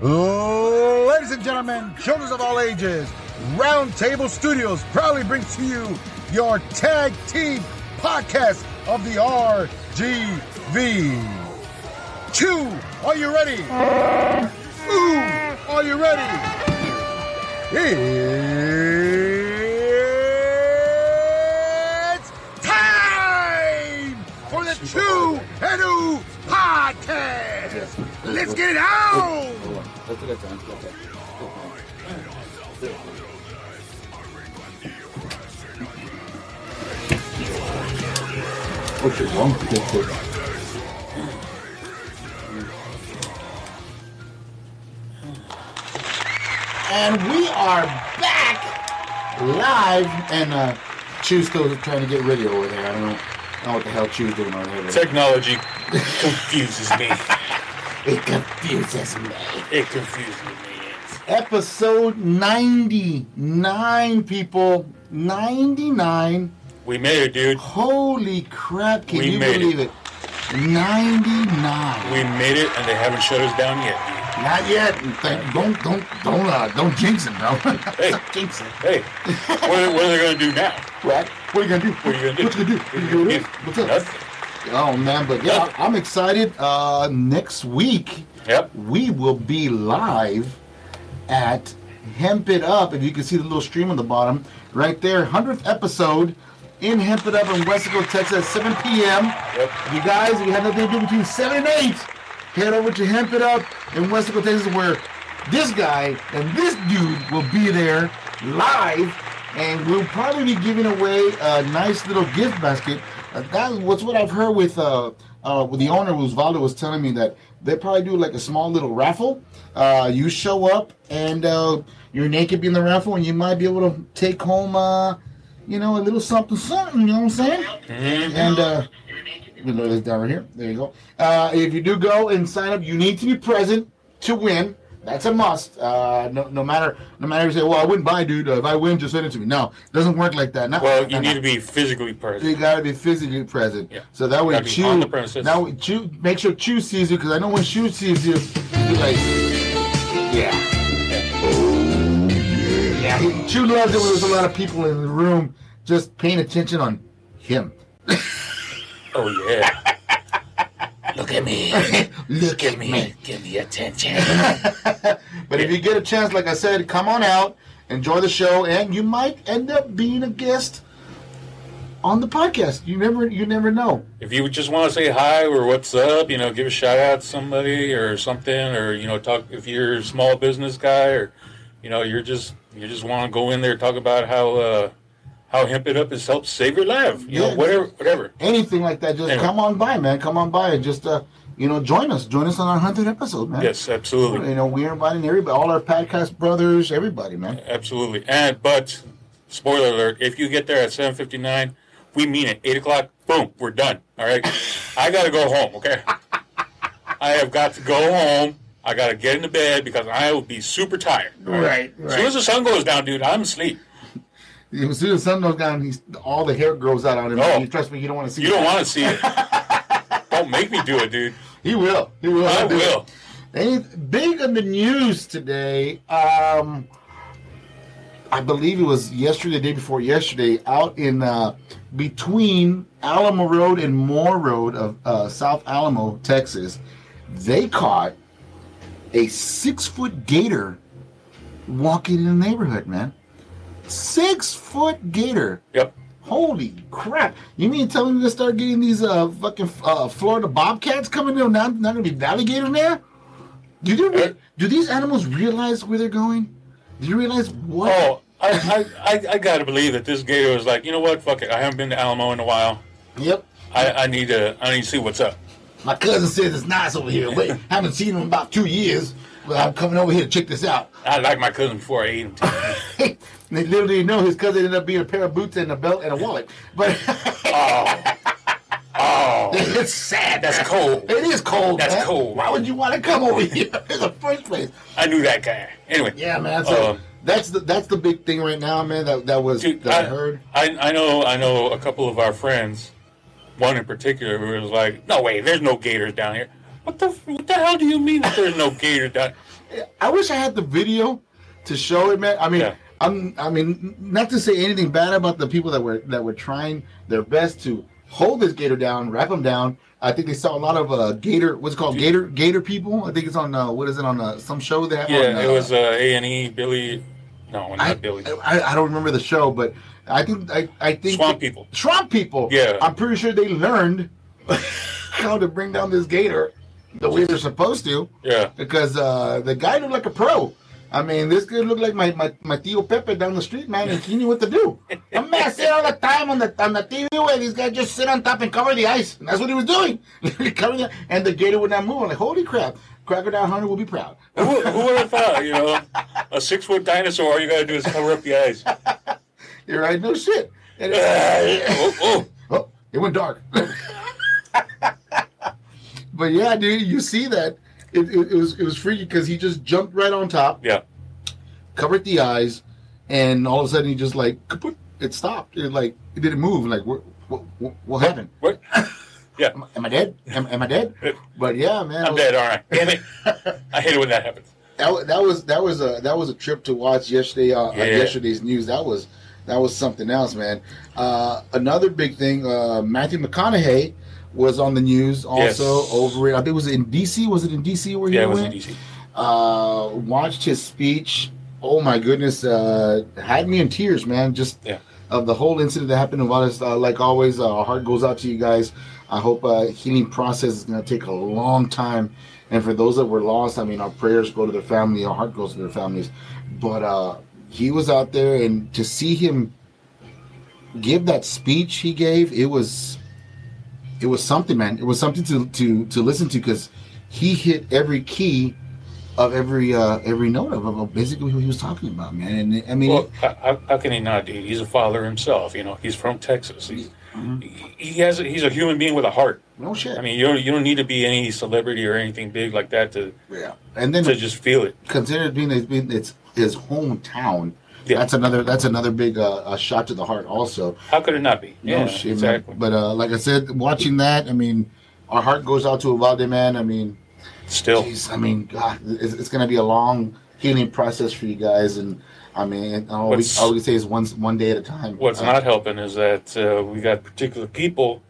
Ladies and gentlemen, children of all ages, Roundtable Studios proudly brings to you your tag team podcast of the RGV. Chew, are you ready? Ooh, are you ready? It's time for the Chew and Ooh podcast. Let's get it out. Let's get time. Okay. Wrong? And we are back live. And uh, Chew's still trying to get ready over there. I don't know, I don't know what the hell Chew's doing over there. Technology confuses me. It confuses me. It confuses me. Episode 99, people. 99. We made it, dude. Holy crap. Can We you believe it? 99. We made it, and they haven't shut us down yet, Not yet. Don't don't don't uh, don't jinx it, bro. Hey. Jinx it. Hey, what, are- what are they going to do now? What? What are you gonna do? What are you going to do? What you gonna do? What you gonna do? What's up? Nothing. Oh man, but yeah. I'm excited. Uh, next week Yep. we will be live at Hemp It Up. If you can see the little stream on the bottom, right there, hundredth episode in Hemp It Up in Weslaco, Texas, at 7 p.m. Yep. You guys, if you have nothing to do between 7 and 8, head over to Hemp It Up in Weslaco, Texas, where this guy and this dude will be there live, and we'll probably be giving away a nice little gift basket. Uh, that was what I've heard with uh, uh, with the owner, Osvaldo, was telling me that they probably do like a small little raffle. Uh, you show up, and uh, your name could be in the raffle, and you might be able to take home, uh, you know, a little something, something. You know what I'm saying? And uh, you know this down right here. There you go. Uh, if you do go and sign up, you need to be present to win. That's a must. Uh, no, no matter, no matter. if You say, "Well, I wouldn't buy, dude. Uh, if I win, just send it to me." No, it doesn't work like that. Not, Well, you not- need to be physically present. You gotta be physically present. Yeah. So that way, Gotta Chew. on the premises. Now, Chew, make sure Chew sees you because I know when Chew sees you, he's like, yeah. Yeah, he, Chew loves it when there's a lot of people in the room just paying attention on him. Oh, yeah. Look at me. Look at me. Give me attention. But if you get a chance, like I said, come on out, enjoy the show, and you might end up being a guest on the podcast. You never, you never know. If you just want to say hi or what's up, you know, give a shout out to somebody or something, or you know, talk if you're a small business guy, or you know, you're just you just want to go in there and talk about how uh, how hemp it up has helped save your life. You Yeah. know, whatever, whatever. Anything like that, just Anyway. come on by, man. Come on by and just, uh, you know, join us. Join us on our hundredth episode, man. Yes, absolutely. You know, we're inviting everybody, all our podcast brothers, everybody, man. Absolutely. And but spoiler alert, if you get there at seven fifty nine, we mean it. Eight o'clock, boom, we're done. All right. I gotta go home, okay? I have got to go home. I gotta get into bed because I will be super tired. all Right, As soon as the sun goes down, dude, I'm asleep. As soon as the sun goes down, he's all the hair grows out on him. You trust me, you don't want to see. It. You don't want to see it. don't make me do it, dude. He will. He will. I will. Any, big in the news today. Um, I believe it was yesterday, the day before yesterday, out in uh, between Alamo Road and Moore Road of uh, South Alamo, Texas. They caught a six foot gator walking in the neighborhood, man. Six foot gator. Yep. Holy crap! You mean tell me to start getting these uh fucking uh, Florida bobcats coming in? Not not gonna be alligators there. Do you Uh, do these animals realize where they're going? Do you realize what? Oh, I, I, I, I gotta believe that this gator was like, you know what? Fuck it. I haven't been to Alamo in a while. Yep. I, I need to I need to see what's up. My cousin says it's nice over here. Wait, haven't seen him in about two years. But I'm coming over here to check this out. I like my cousin before I ate him. They literally know his cousin ended up being a pair of boots and a belt and a wallet. But Oh, oh, it's sad. that's cold. It is cold. That's man. cold. Why would you want to come over here in the first place? I knew that guy. Anyway, Yeah, man. So Um, that's the that's the big thing right now, man. That that was dude, that I, I, heard. I, I know, I know a couple of our friends. One in particular who was like, "No way, there's no gators down here." What the what the hell do you mean that there's no gators down? I wish I had the video to show it, man. I mean, Yeah. I'm. I mean, not to say anything bad about the people that were that were trying their best to hold this gator down, wrap him down. I think they saw a lot of uh, gator. What's it called? Gator Gator people. I think it's on. Uh, what is it on? Uh, some show that? Yeah, on, it uh, was uh, A and E Billy. No, not I, Billy. I, I don't remember the show, but I think I, I think Swamp people. Swamp people. Yeah. I'm pretty sure they learned how to bring down this gator the way they're supposed to Yeah, because uh, the guy looked like a pro. I mean, this guy looked like my, my, my Tio Pepe down the street, man, and he knew what to do. A man sit all the time on the on the TV where these guys just sit on top and cover the ice. And that's what he was doing. And the gator would not move. I'm like, holy crap. Crocodile Hunter will be proud. who, who would have thought? You know, a six foot dinosaur. All you gotta do is cover up the eyes. You're right, no shit. And- oh, oh. Oh, it went dark. But yeah, dude, you see that it, it, it was it was freaky because he just jumped right on top, Yeah, covered the eyes, and all of a sudden he just like kaput, it stopped. It like it didn't move. Like what what, what, what happened? what? Yeah, Am, am I dead? Am, am I dead? But yeah, man, I'm was- dead. All right, damn it. I hate it when that happens. that, that was that was a that was a trip to watch yesterday uh, Yeah. yesterday's news. That was that was something else, man. Uh, another big thing, uh, Matthew McConaughey was on the news also Yes. over it. I think it was in DC. Was it in DC where he Yeah, it was in? DC. Uh, watched his speech. Oh my goodness, uh, had me in tears, man. Just Yeah. of the whole incident that happened. About us, uh, like always, uh, our heart goes out to you guys. I hope uh, healing process is going to take a long time. And for those that were lost, I mean, our prayers go to their family, our heart goes to their families. But uh, he was out there, and to see him give that speech he gave, it was, it was something, man. It was something to to to listen to because he hit every key of every uh every note of, of basically what he was talking about, man. And I mean, Well, how, how- how can he not, dude? He's a father himself. You know, he's from Texas. He's, Mm-hmm. he has. A, he's a human being with a heart. no shit. I mean, you don't you don't need to be any celebrity or anything big like that to yeah. And then to just feel it. considered being it's his hometown. Yeah. That's another that's another big uh, a shot to the heart also. How could it not be? No Yeah, shit, man. exactly. But uh, like I said, watching that, I mean, our heart goes out to Uvalde, man. I mean, Still, jeez, I mean, God, it's, it's going to be a long healing process for you guys, and I mean, all we, all we can say is one one day at a time. what's Uh, not helping is that uh, we got particular people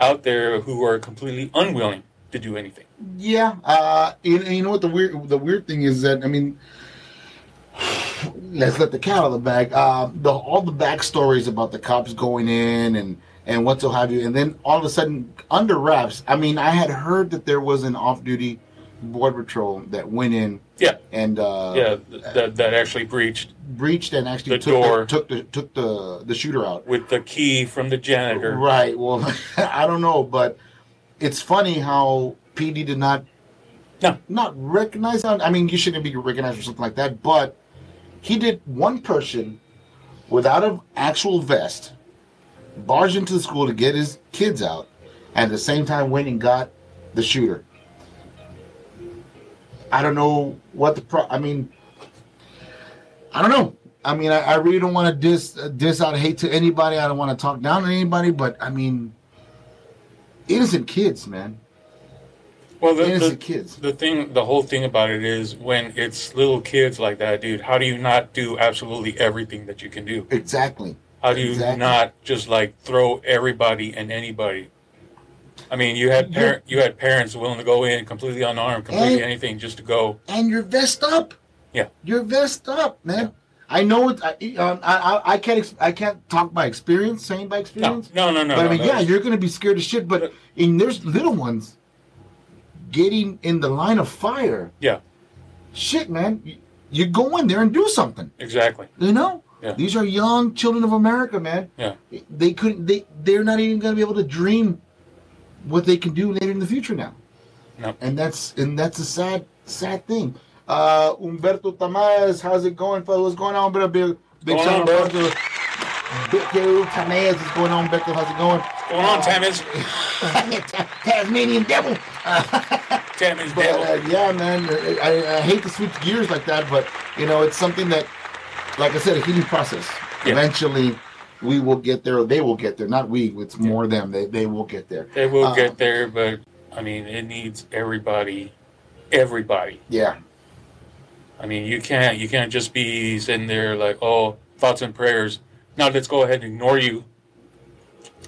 out there who are completely unwilling to do anything. Yeah, uh, you, you know what the weird the weird thing is that I mean, let's let the cat out of the bag. Uh, the all the backstories about the cops going in and and what so have you, and then all of a sudden under wraps. I mean, I had heard that there was an off duty border patrol that went in Yeah, and uh, yeah, that that actually breached breached and actually The took door. the, took the took the the shooter out. with the key from the janitor. Right. Well, I don't know, but it's funny how PD did not No. not recognize. I mean, you shouldn't be recognized for something like that, but he did one person without an actual vest barge into the school to get his kids out, and at the same time went and got the shooter. I don't know what the pro. I mean, I don't know. I mean, I, I really don't want to diss diss out hate to anybody. I don't want to talk down to anybody, but I mean, innocent kids, man. Well, the, innocent the, kids. the thing, the whole thing about it is when it's little kids like that, dude. How do you not do absolutely everything that you can do? Exactly. How do you Exactly. not just like throw everybody and anybody? I mean, you had par- you had parents willing to go in completely unarmed, completely And- anything, just to go. And you're vest up. Yeah. You're vest up, man. I know it. I, um, I, I can't ex- I can't talk by experience, saying by experience. no, no, no. but I mean, no. yeah, you're gonna be scared as shit. But and there's little ones getting in the line of fire. yeah, Shit, man. You, go in there and do something. exactly. You know, Yeah. these are young children of America, man. Yeah, They couldn't. They they're not even going to be able to dream what they can do later in the future now. No. And that's and that's a sad sad thing. Uh, Umberto Tamez, how's it going, fellas? What's going on, bro? Big big shout out to Umberto Tamez. What's going on, Umberto? How's it going? What's going on, Tammy's? Tasmanian devil. Tammy's But devil. uh, yeah, man, I, I, I hate to switch gears like that, but you know, it's something that, like I said, a healing process. Yeah. Eventually, we will get there. Or they will get there. Not we. It's more them. They they will get there. They will uh, get there, but I mean, it needs everybody, everybody Yeah. I mean, you can't you can't just be sitting there like, oh, thoughts and prayers. Now let's go ahead and ignore you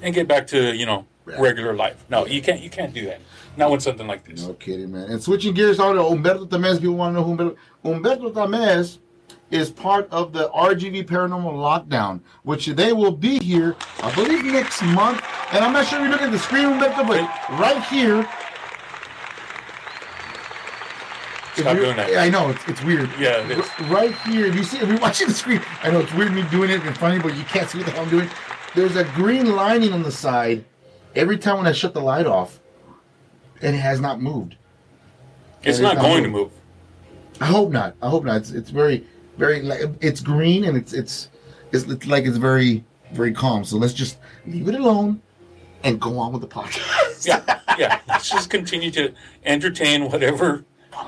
and get back to you know Yeah. Regular life. No, you can't you can't do that. Not with something like this. No kidding, man. And switching gears on to Humberto Tamez, people want to know who Humberto, Humberto Tamez is part of the RGV Paranormal Lockdown, which they will be here, I believe, next month. And I'm not sure if you look at the screen, Humberto, but right here. Stop doing that. I know it's, it's weird. Yeah, it. R- right here. If you see, if you're watching the screen, I know it's weird me doing it and funny, but you can't see what the hell I'm doing. There's a green lining on the side. Every time when I shut the light off, it has not moved. It's And not going to move. I hope not. I hope not. It's, it's very, very like it's green and it's it's it's, it's like it's very very calm. So let's just leave it alone and go on with the podcast. Yeah, yeah. Let's just continue to entertain whatever.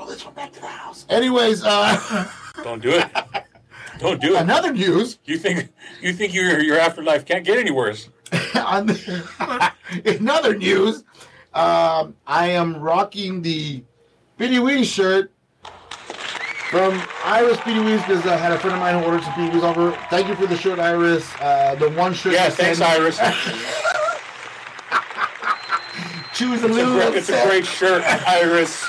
This one back to the house. Anyways, uh, Don't do it. Don't do it. another news You think you think your your afterlife can't get any worse? on the, in other news, um, I am rocking the Speedy Weedy shirt from Iris Speedy Weeds because I had a friend of mine who ordered some Speedy Weeds over. Thank you for the shirt, Iris. Uh, the one shirt. Yeah, thanks, sent- Iris. Choose a It's a, it's a great shirt, Iris.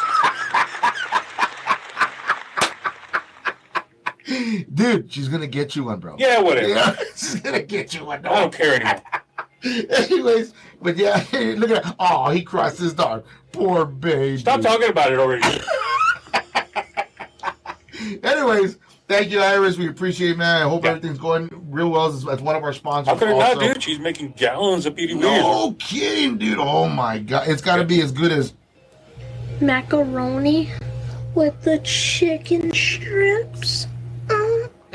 Dude, she's gonna get you one, bro. Yeah, whatever. Yeah, she's gonna get you one. I don't care anymore. Anyways, but yeah, look at that. Oh, he crossed his dog. Poor baby. Stop talking about it already. Anyways, thank you, Iris. We appreciate it, man. I hope Yeah. everything's going real well as, as one of our sponsors. How could it not, dude? She's making gallons of PD No kidding, dude. Oh my god, it's got to be as good as. macaroni with the chicken strips.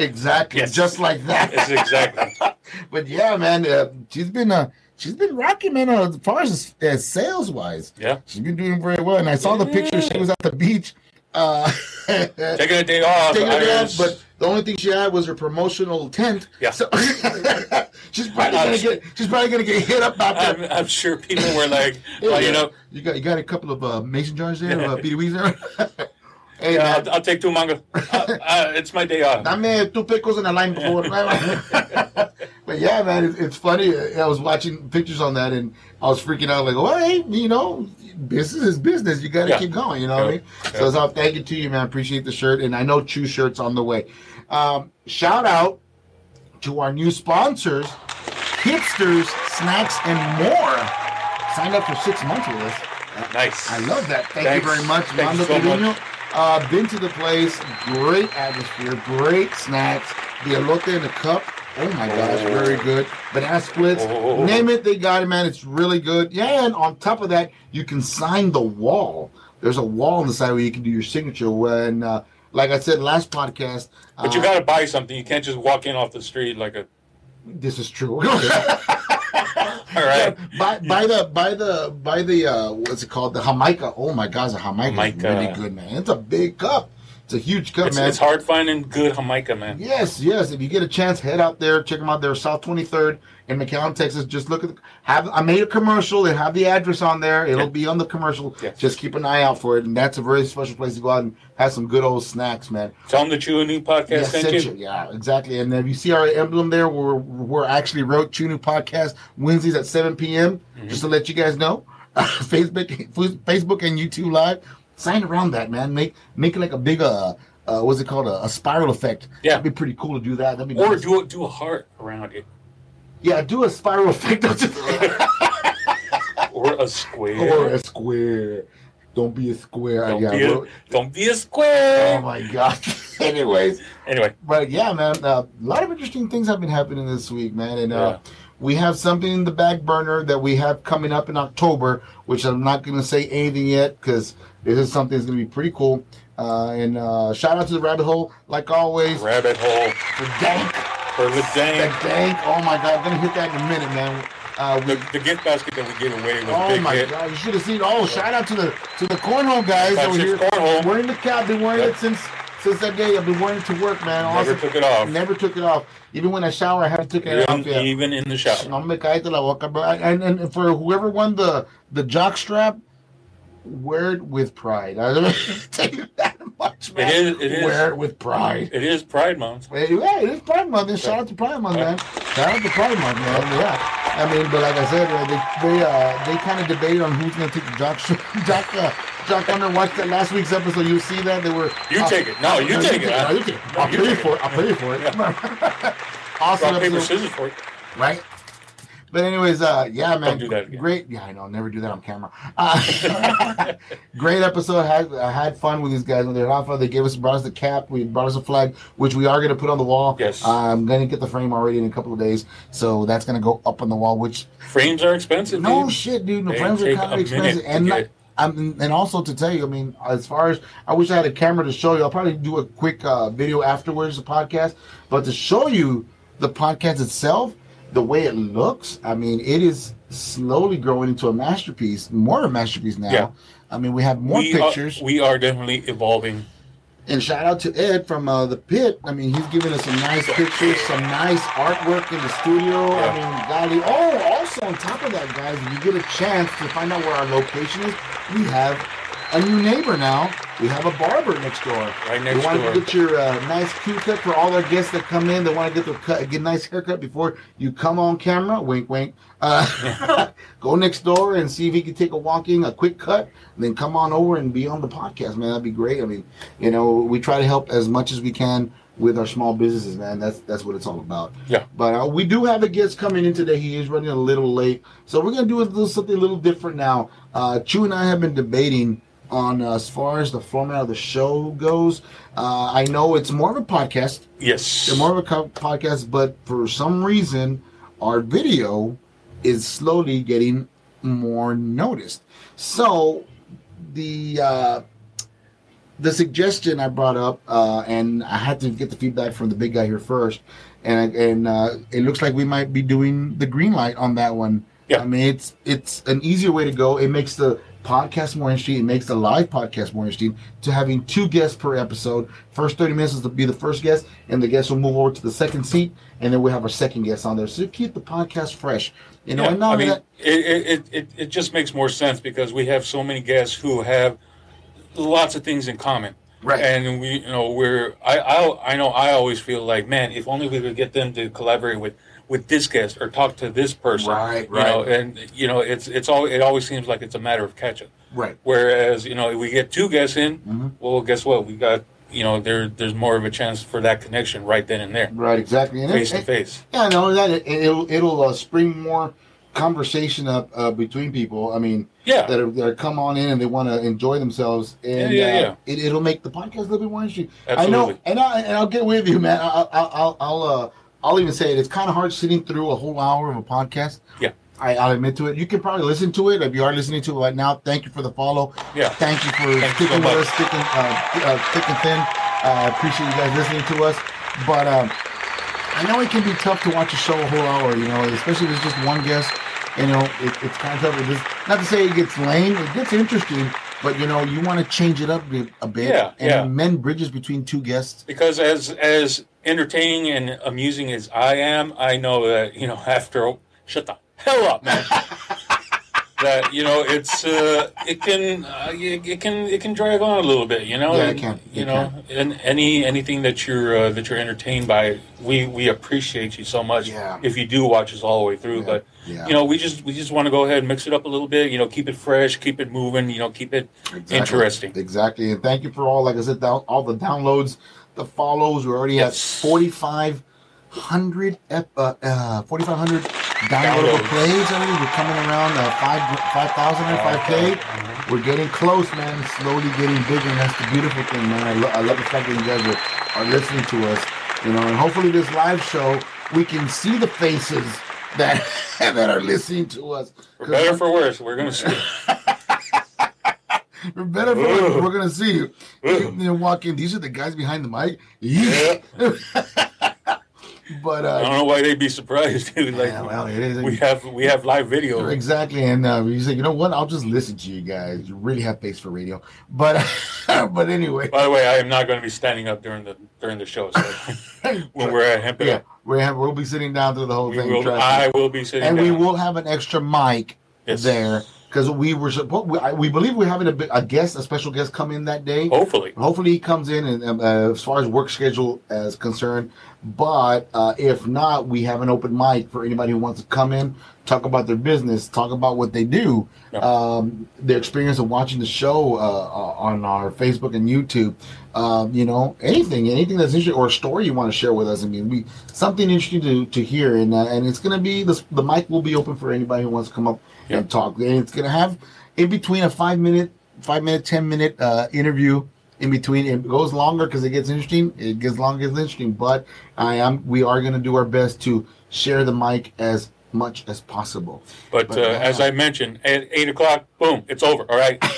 Exactly, Yes. just like that. It's exactly. but yeah, man, uh, she's been uh, she's been rocking, man. Uh, as far as, as sales wise, Yeah. she's been doing very well. And I saw the picture. She was at the beach. Uh, Taking a day off. taking it Iris. off, but the only thing she had was her promotional tent. Yeah. So she's probably gonna get she's probably gonna get hit up out there. I'm, I'm sure people were like, well, you know, you got you got a couple of uh, mason jars there, uh, BDWs there. Hey, yeah, I'll, I'll take two manga. Uh, uh, it's my day off. I Dame two pickles in a line before. but yeah, man, it, it's funny. I was watching pictures on that, and I was freaking out. Like, oh, hey, you know, business is business. You got to Yeah. keep going. You know what I Yeah. mean? Yeah. So, so thank you to you, man. Appreciate the shirt, and I know Chew shirts on the way. Um, shout out to our new sponsors, Hipsters, Snacks, and More. Signed up for six months with us. Nice. I love that. Thank Thanks. you very much, Thank Mando so much. Uh, been to the place. Great atmosphere. Great snacks. The elote in the cup. Oh my gosh, very good. Banana splits. Oh. Name it, they got it, man. It's really good. Yeah, and on top of that, you can sign the wall. There's a wall on the side where you can do your signature. When, uh, like I said last podcast, But you uh, got to buy something. You can't just walk in off the street like a. this is true. All right. by, by the by the by the uh what's it called the Jamaica. Oh my gosh, the Jamaica is Jamaica. really good, man. It's a big cup. It's a huge cup, It's, man. it's hard finding good Jamaica, man. Yes, yes. If you get a chance, head out there, check them out. They're South 23rd in McAllen, Texas. Just look at the, have I made a commercial. They have the address on there. It'll Yeah. be on the commercial. Yes. Just keep an eye out for it. And that's a very special place to go out and have some good old snacks, man. Tell them that you a new podcast Yeah, sent you. Yeah, exactly. And if you see our emblem there, we're we're actually wrote Chew New podcast Wednesdays at 7 p.m. Mm-hmm. Just to let you guys know, Facebook, Facebook and YouTube Live. Sign around that, man. Make make it like a big uh, uh what's it called a, a spiral effect. Yeah. that'd be pretty cool to do that. That'd be Or nice. do a, do a heart around it. Yeah, do a spiral effect Or a square. or a square. Don't be a square. don't, yeah, be a, don't be a square. Oh my god. Anyways, Anyway, But yeah, man, uh, a lot of interesting things have been happening this week, man. And uh, Yeah. we have something in the back burner that we have coming up in October, which I'm not going to say anything yet because this is something that's going to be pretty cool. Uh, and uh, shout out to the rabbit hole, like always, rabbit hole for Dank. For the. Dank. Oh my God, I'm going to hit that in a minute, man. Uh, we, The, the gift basket that we gave away was a Oh big my hit. god! You should have seen. Oh, shout out to the to the cornhole guys over six here. cornhole. Wearing the cap, been wearing Yep. it since since that day. I've been wearing it to work, man. Never took it off. Never took it off. Even when I shower, I haven't taken it off Even, yet. even in the shower. No me cae de la boca, bro. And, and for whoever won the the jock strap, wear it with pride. I take that my It is. It is. Wear it with pride. It is Pride Month. Hey, Yeah, it is Pride Month. And shout out to Pride Month, man. Shout out to Pride Month, man. Yeah. I mean, but like I said, uh, they they uh, they kind of debated on who's going to take the Jock show. Jock uh, Jock Hunter watched that last week's episode. You see that they were. You uh, take it. No, you take it. No, you take it. I'll pay you for it. it. I'll pay you for it. awesome Rock paper episode, scissors for it. right? But anyways, uh, yeah, man. do. Great. Yeah, I know. Never do that on camera. Uh, great episode. Had uh, had fun with these guys when they're off. They gave us brought us the cap. We brought us a flag, which we are going to put on the wall. Yes. I'm going to get the frame already in a couple of days, so that's going to go up on the wall. Which Frames are expensive. no dude. shit, dude. The They frames are kind of expensive, and not, um, and also to tell you, I mean, as far as I wish I had a camera to show you. I'll probably do a quick uh, video afterwards, the podcast. But to show you the podcast itself, the way it looks, I mean, it is slowly growing into a masterpiece, more of a masterpiece now. Yeah. I mean, we have more we pictures. Are, we are definitely evolving. And shout out to Ed from uh, the pit. I mean, he's giving us some nice pictures, some nice artwork in the studio. I mean, golly. Oh, also on top of that, guys, if you get a chance to find out where our location is, we have a new neighbor now. We have a barber next door. Right next door. You want door. to get your uh, nice Q cut for all our guests that come in. They want to get their cut, get a nice haircut before you come on camera. Wink, wink. Uh, go next door and see if you can take a walking, a quick cut, and then come on over and be on the podcast, man. That'd be great. I mean, you know, we try to help as much as we can with our small businesses, man. That's that's what it's all about. Yeah. But uh, we do have a guest coming in today. He is running a little late, so we're gonna do a little something a little different now. Uh, Chew and I have been debating on uh, as far as the format of the show goes. Uh, I know it's more of a podcast, Yes. it's more of a co- podcast, but for some reason, our video is slowly getting more noticed. So the uh, the suggestion I brought up, uh, and I had to get the feedback from the big guy here first, and and uh, it looks like we might be doing the green light on that one. Yeah. I mean it's it's an easier way to go. It makes the podcast more interesting. It makes the live podcast more interesting to having two guests per episode. First 30 minutes is to be the first guest, and the guest will move over to the second seat, and then we'll have our second guest on there. So keep the podcast fresh. You know, Yeah, and not I mean, that, it, it, it, it just makes more sense because we have so many guests who have lots of things in common. Right. And we, you know, we're, I, I, I know I always feel like, man, if only we could get them to collaborate with, with this guest or talk to this person. Right, You know, right. and, you know, it's, it's all, it always seems like it's a matter of catch up. right. Whereas, you know, if we get two guests in, Mm-hmm. well, guess what? We got, you know, there, there's more of a chance for that connection right then and there, Right, exactly. And it- face to it- face. Yeah, no, that it, it'll it'll uh, spring more conversation up uh, between people. I mean, Yeah. that are, that are come on in and they want to enjoy themselves, and Yeah, yeah, uh, yeah. It, it'll make the podcast a little bit more interesting. I know, and I and I'll get with you, man. I'll I'll I'll, I'll uh I'll even say it. It's kind of hard sitting through a whole hour of a podcast. Yeah. I, I'll admit to it. You can probably listen to it if you are listening to it right now. Thank you for the follow. Yeah. Thank you for Thank you so sticking with us, sticking uh, uh, thick and thin. I uh, appreciate you guys listening to us. But um, I know it can be tough to watch a show a whole hour, you know, especially if it's just one guest. You know, it, it's kind of tough. It just, not to say it gets lame, it gets interesting, but you know, you want to change it up a bit, a bit Yeah, and yeah. mend bridges between two guests. because as as entertaining and amusing as I am, I know that you know after shut the hell up, man. that you know it's uh, it can uh, it, it can it can drag on a little bit, you know. Yeah, it and, can. You It know, and any anything that you're uh, that you're entertained by, we we appreciate you so much. Yeah. If you do watch us all the way through, Yeah, but yeah. you know, we just we just want to go ahead and mix it up a little bit. You know, keep it fresh, keep it moving. You know, keep it Exactly. interesting. Exactly. And thank you for all, like I said, all the downloads, the follows. We already Yes. have 4,500 ep- uh, uh, 4,500 downloadable plays already. We're coming around uh, 5 5,000 or 5K. Mhm. We're getting close, man. Slowly getting bigger, and that's the beautiful thing, man. I, lo- I love the fact that you guys are, are listening to us, you know. And hopefully, this live show, we can see the faces that that are listening to us. For better or for worse, we're gonna see. Better we're gonna see you. Know, walk in. These are the guys behind the mic. Yeah. but I don't uh, know why they'd be surprised. dude. like yeah, well, it is. we have we have live video. Exactly, and uh, you say, you know what? I'll just listen to you guys. You really have face for radio, but but anyway, By the way, I am not going to be standing up during the during the show. So when we're at Hemp yeah, we have we'll be sitting down through the whole we thing, will. I will be sitting and down. we will have an extra mic Yes. there because we were supposed. We, we believe we're having a, a guest, a special guest, come in that day. Hopefully. Hopefully he comes in and um, uh, as far as work schedule is concerned. But uh, if not, we have an open mic for anybody who wants to come in, talk about their business, talk about what they do, Yeah. um, their experience of watching the show uh, uh, on our Facebook and YouTube. Um, you know, anything, anything that's interesting or a story you want to share with us. I mean, we something interesting to, to hear, and uh, and it's gonna be the the mic will be open for anybody who wants to come up Yeah. and talk, and it's gonna have in between a five minute, five minute, ten minute uh, interview in between. It goes longer because it gets interesting. It gets longer, it's interesting. But I am. We are going to do our best to share the mic as much as possible. But, But, uh, yeah. as I mentioned, at eight o'clock, boom, it's over. All right.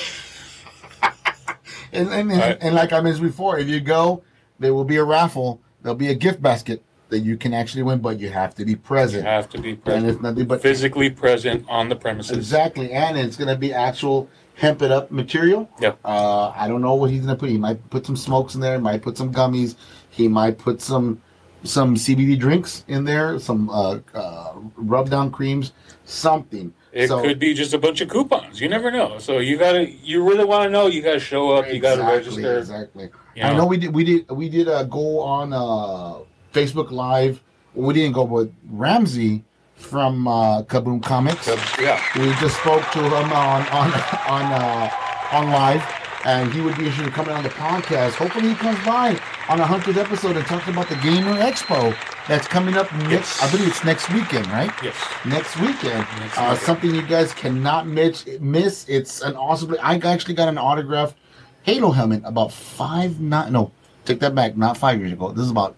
And and, and, Right. and like I mentioned before, if you go, there will be a raffle. There'll be a gift basket that you can actually win, but you have to be You present. have to be and present, it's nothing but physically present on the premises. exactly, and it's going to be actual hemp it up material. Yeah. Uh, I don't know what he's going to put. He might put some smokes in there. He Might put some gummies. He might put some some CBD drinks in there. Some uh, uh, rub down creams. Something. It So- could be just a bunch of coupons. You never know. So you gotta, you really want to know. You gotta show up. You gotta register. Exactly. you I know we did. We did. We did uh, go on uh, Facebook Live. We didn't go, with Ramsey from uh, Kaboom Comics. Yeah. We just spoke to him on on on uh, on live, and he would be interested in coming on the podcast. Hopefully, he comes by on a hundredth episode and talks about the Gamer Expo that's coming up next. Yes. I believe it's next weekend, right? Yes. next weekend. Next uh, weekend. Something you guys cannot miss. Miss. It's an awesome. I actually got an autographed Halo helmet about five nine. No, take that back. Not five years ago. This is about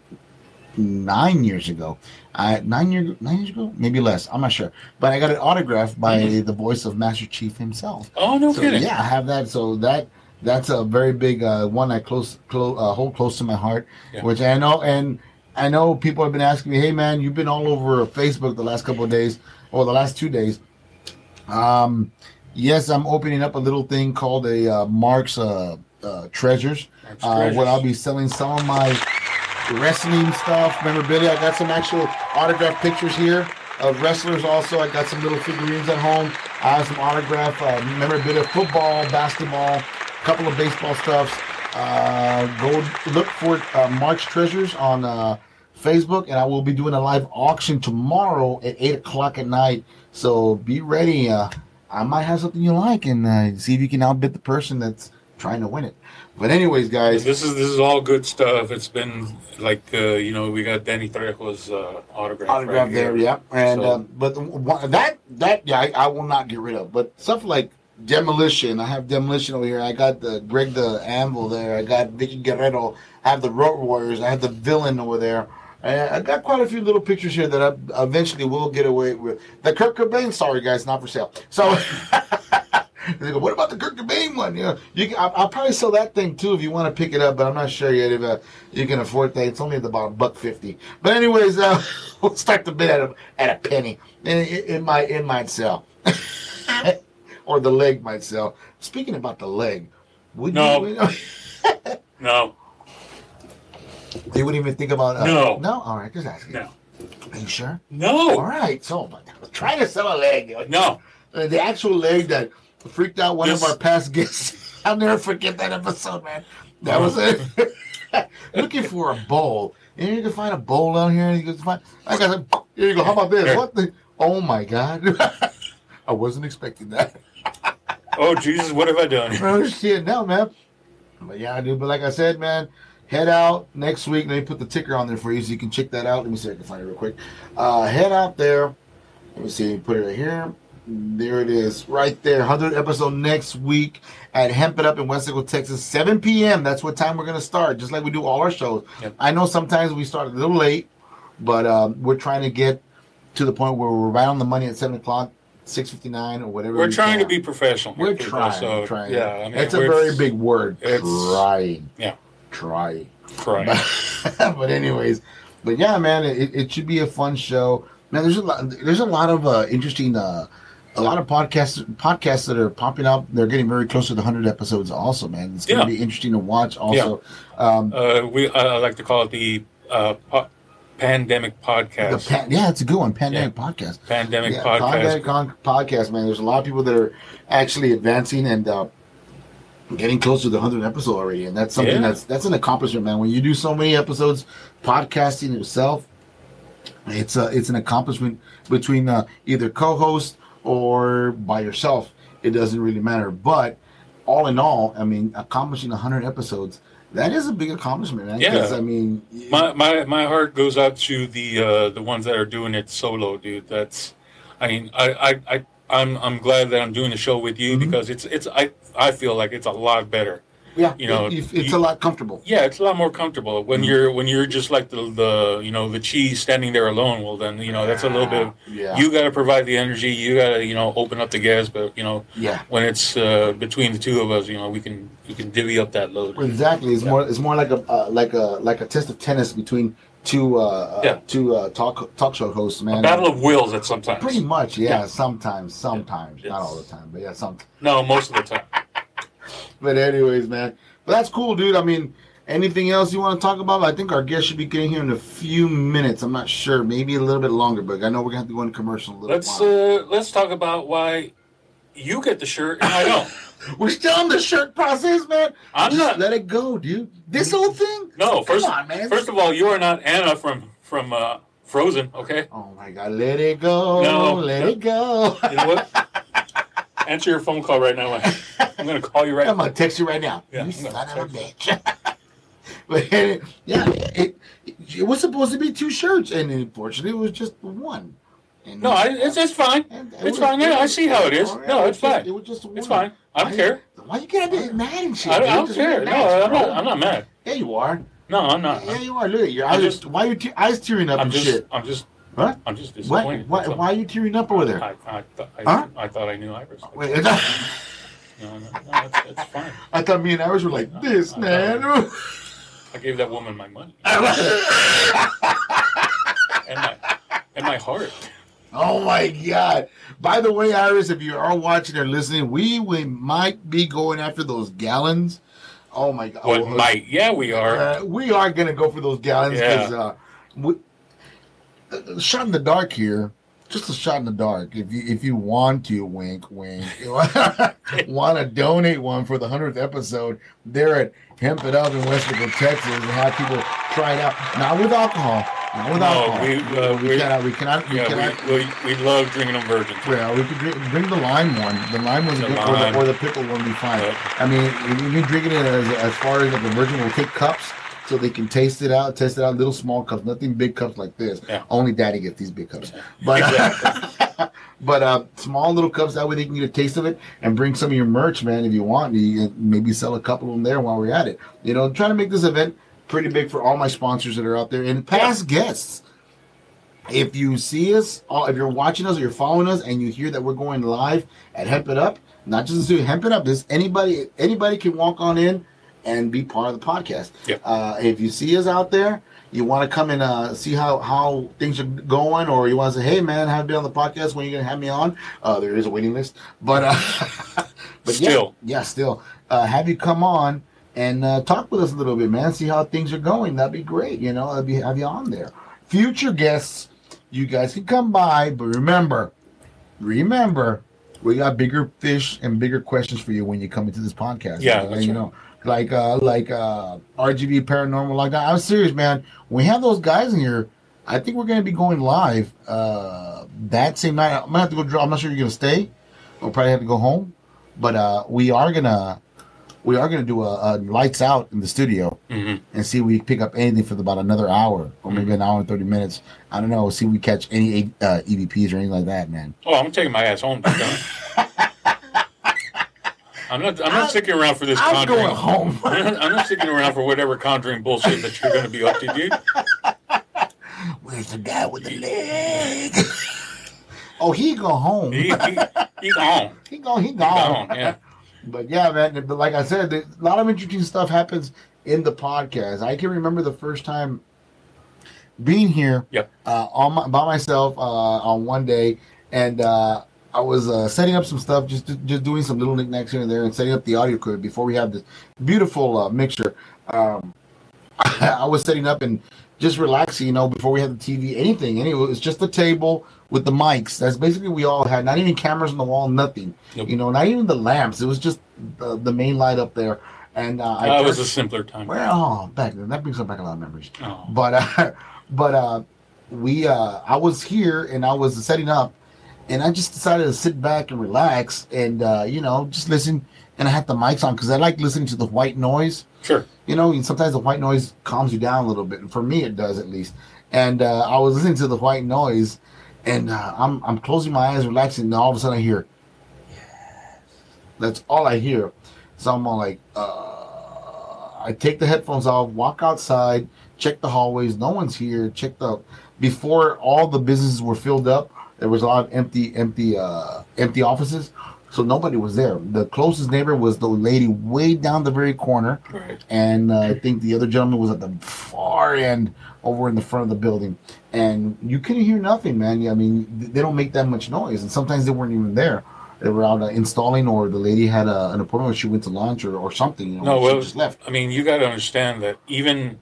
nine years ago. I nine years nine years ago, maybe less. I'm not sure. But I got it autographed by the voice of Master Chief himself. Oh no So, kidding. yeah, I have that. So that that's a very big uh, one I close, close uh, hold close to my heart, Yeah. which I know and I know people have been asking me, "Hey man, you've been all over Facebook the last couple of days or the last two days." Um, yes, I'm opening up a little thing called a uh, Mark's uh, uh, Treasures, Mark's uh, Treasures. where I'll be selling some of my wrestling stuff, memorabilia. I got some actual autograph pictures here of wrestlers. Also, I got some little figurines at home. I have some autograph uh, memorabilia, football, basketball, a couple of baseball stuffs. Uh, go look for uh, Mark's Treasures on uh, Facebook, and I will be doing a live auction tomorrow at eight o'clock at night. So be ready. Uh, I might have something you like, and uh, see if you can outbid the person that's trying to win it. But anyways, guys, This is this is all good stuff. It's been like uh, you know we got Danny Trejo's uh, autograph. autograph right there, here. yeah. And So- um, but the that that yeah, I, I will not get rid of. But stuff like demolition, I have demolition over here. I got the Greg the Anvil there. I got Vickie Guerrero. I have the Road Warriors. I have the villain over there. And I got quite a few little pictures here that I eventually will get away with. The Kurt Cobain, sorry guys, not for sale. So. They go, what about the Kurt Cobain one? You know, you can, I'll, I'll probably sell that thing too if you want to pick it up, but I'm not sure yet if uh, you can afford that. It's only at about a buck fifty. But anyways, uh, we'll start the bid at a, at a penny, and it, it might it might sell, or the leg might sell. Speaking about the leg, would No. you? No, You wouldn't even think about uh, No. no. All right, just asking. no, Are you sure? No, All right. So, trying to sell a leg. no. Uh, the actual leg that freaked out one This- of our past guests. I'll never forget that episode, man. That was it. Looking for a bowl. And you can find a bowl out here. And you can find. I got. a- Here you go. How about this? What the? Oh my god! I wasn't expecting that. Oh Jesus, what have I done? Oh shit! No, man. But yeah, I do. But like I said, man, head out next week. Let me put the ticker on there for you so you can check that out. Let me see if I can find it real quick. Uh, head out there. Let me see. Put it right here. There it is, right there. 100 episode next week at Hemp It Up in West Texas, 7 p.m. That's what time we're gonna start, just like we do all our shows. Yep. I know sometimes we start a little late, but um, we're trying to get to the point where we're right on the money at 7 o'clock, 6:59 or whatever. We're we trying to be professional. We're people, trying. So, we're trying. Yeah, I mean, it's a very big word. it's- Trying. Yeah, Trying. trying. but anyways, but yeah, man, it, it should be a fun show. Man, there's a lot. There's a lot of uh, interesting. Uh, a lot of podcasts podcasts that are popping up. They're getting very close to the hundred episodes. Also, man, it's going to Yeah. be interesting to watch. Also, um, Uh, we I like to call it the uh, po- Pandemic podcast. pan, yeah, it's a good one. Pandemic podcast. Pandemic yeah, podcast. Pandemic con- podcast, man. There's a lot of people that are actually advancing and uh, getting close to the hundred episode already, and that's something Yeah. that's that's an accomplishment, man. When you do so many episodes, podcasting yourself, it's a it's an accomplishment between uh, either co-host or by yourself. It doesn't really matter, but all in all, I mean, accomplishing hundred episodes. That is a big accomplishment, man. Yeah. I mean, My, my my heart goes out to the uh, the ones that are doing it solo, dude. That's, I mean, I I, I I'm I'm glad that I'm doing the show with you Mhm. because it's it's I I feel like it's a lot better. Yeah, you know, it- it's, you- a lot comfortable. Yeah, it's a lot more comfortable when Mhm. you're when you're just like the the you know the cheese standing there alone. Well, then you know that's a little bit. Yeah, You got to provide the energy. You got to you know open up the gas. But you know yeah. when it's uh, between the two of us, you know we can we can divvy up that load. Exactly. It's Yeah. more. It's more like a uh, like a like a test of tennis between two uh, Yeah. uh two uh, talk talk show hosts, man. A battle of wills at sometimes. Pretty much, yeah. Yeah. Sometimes, sometimes, Yeah. not all the time, but yeah, some. No, most of the time. But anyways, man. But that's cool, dude. I mean, anything else you want to talk about? I think our guest should be getting here in a few minutes. I'm not sure, maybe a little bit longer, but I know we're gonna have to go into commercial a little Let's uh, let's talk about why you get the shirt and I don't. we're still in the shirt process, man. I'm Just not. Let it go, dude. This whole thing. No, first on, man. first of all, you are not Anna from from uh, Frozen. Okay, Oh my God, let it go. No. let it go. you know what? Answer your phone call right now. I'm gonna call you right now. I'm gonna text you right now. Yeah, you I'm son of a bitch. but yeah, it, it was supposed to be two shirts, and unfortunately, it was just one. And No, I, it's it's fine. it It's was- fine. Yeah, I see how it is. No, it's just- fine. It was just one. It's fine. I don't Why- care. Why you gotta be mad and shit? I don't, I don't care. No, relax, I'm bro. not. I'm not mad. Yeah, you are. No, I'm not. Yeah, you are. Look at your eyes. just- why are your te- eyes tearing up I'm and just. shit? I'm just. What? I'm just Why, disappointed. why, That's why are you tearing up over there? I, I, thought, I, Huh? I thought I knew Iris. Wait, No, no, no, it's, it's fine. I thought me and Iris were like this, I- I man. I gave that woman my money and my and my heart. Oh my God! By the way, Iris, if you are watching or listening, we we might be going after those gallons. Oh my God! What Oh, might? Yeah, we are. uh, we are gonna go for those gallons because Yeah. uh, we, shot in the dark here. Just a shot in the dark. If you if you want to, wink, wink, want to donate one for the hundredth episode, they're at Hemp It Up in Westbrook, Texas, and have people try it out. Not with alcohol. Not with No, alcohol. we, uh, we we- cannot. We cannot. We cannot. We, we, we love drinking them virgin. Well, we could drink, bring the lime one. The lime one's The good, or the, or the pickle one be fine. Yep. I mean, if you're drinking it as, as far as like the virgin will take cups so they can taste it out, test it out, little small cups, nothing big cups like this. Yeah. Only daddy gets these big cups. But but uh, small little cups, that way they can get a taste of it and bring some of your merch, man, if you want. You maybe sell a couple of them there while we're at it. You know, trying to make this event pretty big for all my sponsors that are out there and past guests if you see us, uh, if you're watching us or you're following us, and you hear that we're going live at Hemp It Up, not just to Hemp It Up, this anybody anybody can walk on in and be part of the podcast. Yep. Uh, if you see us out there, you want to come and uh, see how how things are going, or you want to say, "Hey, man, have me on the podcast. When are you gonna have me on?" Uh, there is a waiting list, but uh, but Still. yeah, yeah, still uh, have you come on. And uh, talk with us a little bit, man. See how things are going. That'd be great. You know, I'd be have you on there. Future guests, you guys can come by, but remember, remember, we got bigger fish and bigger questions for you when you come into this podcast. Yeah, you right. Like uh, like uh, RGV paranormal, like that. I'm serious, man. When we have those guys in here, I think we're gonna be going live uh, that same night. I'm gonna have to go draw. I'm not sure you're gonna stay. We'll probably have to go home, but uh, we are gonna we are gonna do a, a lights out in the studio hmm and see if we pick up anything for about another hour or maybe an hour and 30 minutes. I don't know. See if we catch any uh, EVPs or anything like that, man. Oh, I'm taking my ass home. I'm not. I'm not sticking around for this I'm conjuring. going home. I'm not, I'm not sticking around for whatever conjuring bullshit that you're going to be up to, dude. Where's the guy with the leg? oh, he go home. He, he, he gone. He go. He He gone. gone. Yeah. But yeah, man. But like I said, a lot of interesting stuff happens in the podcast. I can remember the first time being here Yep. uh, on my, by myself uh, on one day, and uh, I was uh, setting up some stuff, just just doing some little knickknacks here and there, and setting up the audio equipment before we have this beautiful uh, mixture. Um, I was setting up, and just relaxing, you know, before we had the TV, anything. Anyway, it was just the table with the mics. That's basically we all had. Not even cameras on the wall, nothing. Nope. You know, not even the lamps. It was just the, the main light up there. And uh, I That was a simpler time. well, oh, back then that brings up back a lot of memories. Oh. But uh, but uh, we uh, I was here and I was setting up, and I just decided to sit back and relax and uh, you know just listen. And I had the mics on because I like listening to the white noise. Sure. You know, and sometimes the white noise calms you down a little bit. And for me, it does at least. And uh, I was listening to the white noise, and uh, I'm I'm closing my eyes, relaxing, and all of a sudden I hear, Yes. that's all I hear. So I'm all like, uh, I take the headphones off, walk outside, check the hallways. No one's here. Check the before all the businesses were filled up. There was a lot of empty, empty, uh, empty offices. So nobody was there. The closest neighbor was the lady way down the very corner, Right. and uh, I think the other gentleman was at the far end over in the front of the building. And you couldn't hear nothing, man. I mean, they don't make that much noise, and sometimes they weren't even there. They were out uh, installing, or the lady had a, an appointment. Where she went to lunch or, or something. You know, No, she well, just left. I mean, you got to understand that even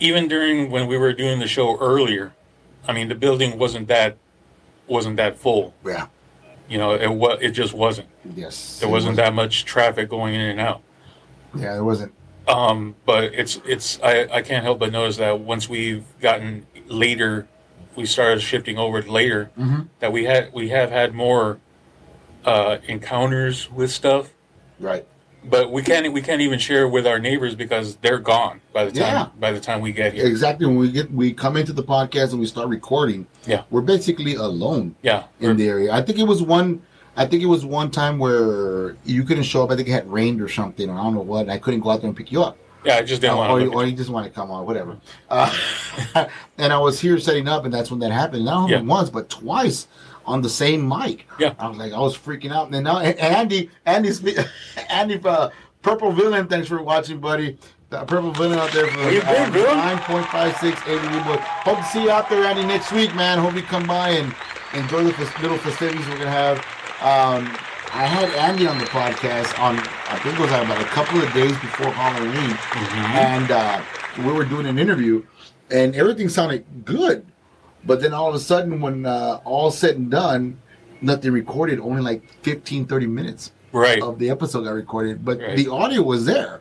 even during when we were doing the show earlier, I mean, the building wasn't that wasn't that full. Yeah. You know, it was it just wasn't. Yes. There wasn't was- that much traffic going in and out. Yeah, there wasn't. Um, but it's it's I, I can't help but notice that once we've gotten later, we started shifting over later. Mhm. That we had we have had more uh, encounters with stuff, Right. But we can't we can't even share with our neighbors because they're gone by the time Yeah. by the time we get here. Exactly. When we get we come into the podcast and we start recording, Yeah. we're basically alone. Yeah, in the area. I think it was one. I think it was one time where you couldn't show up. I think it had rained or something, or I don't know what. And I couldn't go out there and pick you up, yeah. I just didn't or, want or, to. you, or you just want to come on, whatever. Uh, and I was here setting up, and that's when that happened. Not only Yeah. once, but twice on the same mic. Yeah. I was like, I was freaking out. And then now, and Andy, Andy's, Andy, uh, Purple Villain. Thanks for watching, buddy. The Purple Villain out there for you been, um, Bill? 9.56 ABV. But hope to see you out there, Andy, next week, man. Hope you come by and enjoy the fes- little festivities we're gonna have. Um, I had Andy on the podcast on I think it was about a couple of days before Halloween, and uh, we were doing an interview, and everything sounded good. But then all of a sudden, when uh, all said and done, nothing recorded. Only like 15, 30 minutes Right. of the episode got recorded, but Right. the audio was there,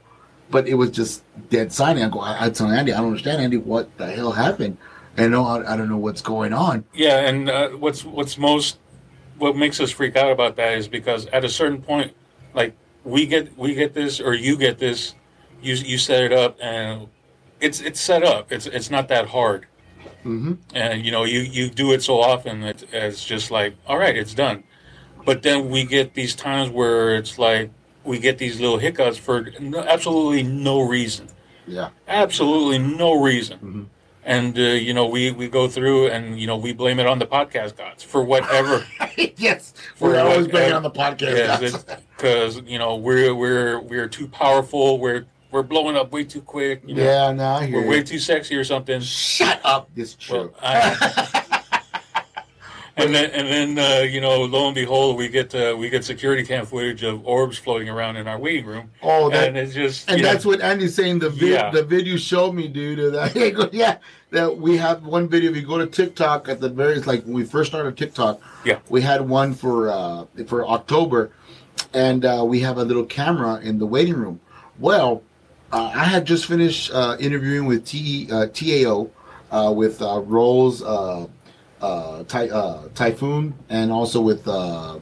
but it was just dead silent. I go, I, I tell Andy, I don't understand, Andy, what the hell happened? And no, I, I don't know what's going on. Yeah, and uh, what's what's most what makes us freak out about that is because at a certain point, like we get we get this or you get this, you you set it up and it's it's set up. It's it's not that hard, hmm and you know you you do it so often that it's just like all right, it's done. But then we get these times where it's like we get these little hiccups for no, absolutely no reason Yeah, absolutely no reason. Mhm. And uh, you know, we we go through and you know we blame it on the podcast gods for whatever. yes, For we're always bringing on the podcast. guys. because you know we're we're we're too powerful. We're we're blowing up way too quick. You know, yeah, no, I hear we're you. way too sexy or something. Shut up. This is true. Well, I- and then and then uh, you know, lo and behold, we get uh, we get security cam footage of orbs floating around in our waiting room, oh, that, and it's just and you know, that's what Andy's saying. The vid, Yeah. the video showed me, dude. go, yeah, that we have one video. If you go to TikTok at the very, like when we first started TikTok, Yeah. we had one for uh, for October, and uh, we have a little camera in the waiting room. Well, uh, I had just finished uh, interviewing with T, uh, TAO uh, with uh, Rolls. Uh, Ty, Typhoon and also with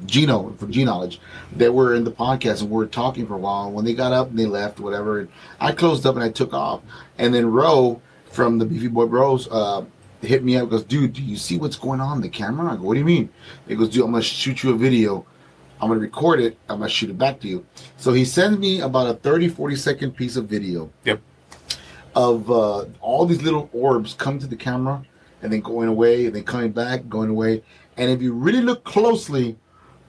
Gino from G Knowledge. They were in the podcast and we were talking for a while. And when they got up and they left, whatever, and I closed up and I took off. And then Ro from the Beefy Boy Bros hit me up. Goes, dude, do you see what's going on in the camera? I go, what do you mean? He goes, dude, I'm gonna shoot you a video. I'm gonna record it. I'm gonna shoot it back to you. So he sends me about a 30, 40 second piece of video Yep. of uh, all these little orbs come to the camera and then going away and then coming back, going away. And if you really look closely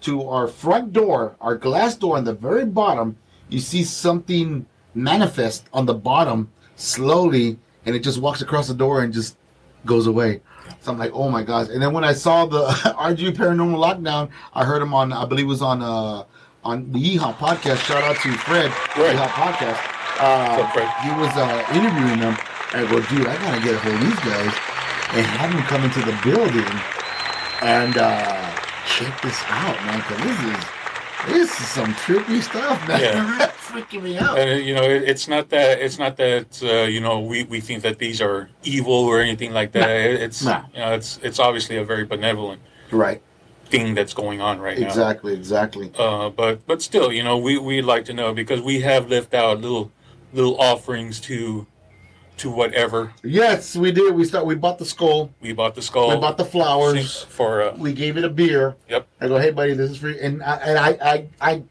to our front door, our glass door on the very bottom, you see something manifest on the bottom slowly, and it just walks across the door and just goes away. So I'm like, oh my gosh! And then when I saw the RG Paranormal Lockdown, I heard him on, I believe it was on uh, on the Yeehaw podcast. Shout out to Fred, Right. Yeehaw podcast. Uh, What's up, Fred? he was uh, interviewing them, I go, dude, I gotta get a hold of these guys and have them come into the building and uh, check this out, man. Cause this is this is some trippy stuff, man. Yeah. That's freaking me out. And you know, it, it's not that it's not that uh, you know we, we think that these are evil or anything like that. It- It's No. you know, it's it's obviously a very benevolent Right. thing that's going on right now. Exactly. Exactly. Uh, but but still, you know, we we'd like to know because we have left out little little offerings to to whatever Yes, we did. We start. We bought the skull. we bought the skull. We bought the flowers. for uh, We gave it a beer. Yep. I go, hey buddy, this is free. And I and I I I,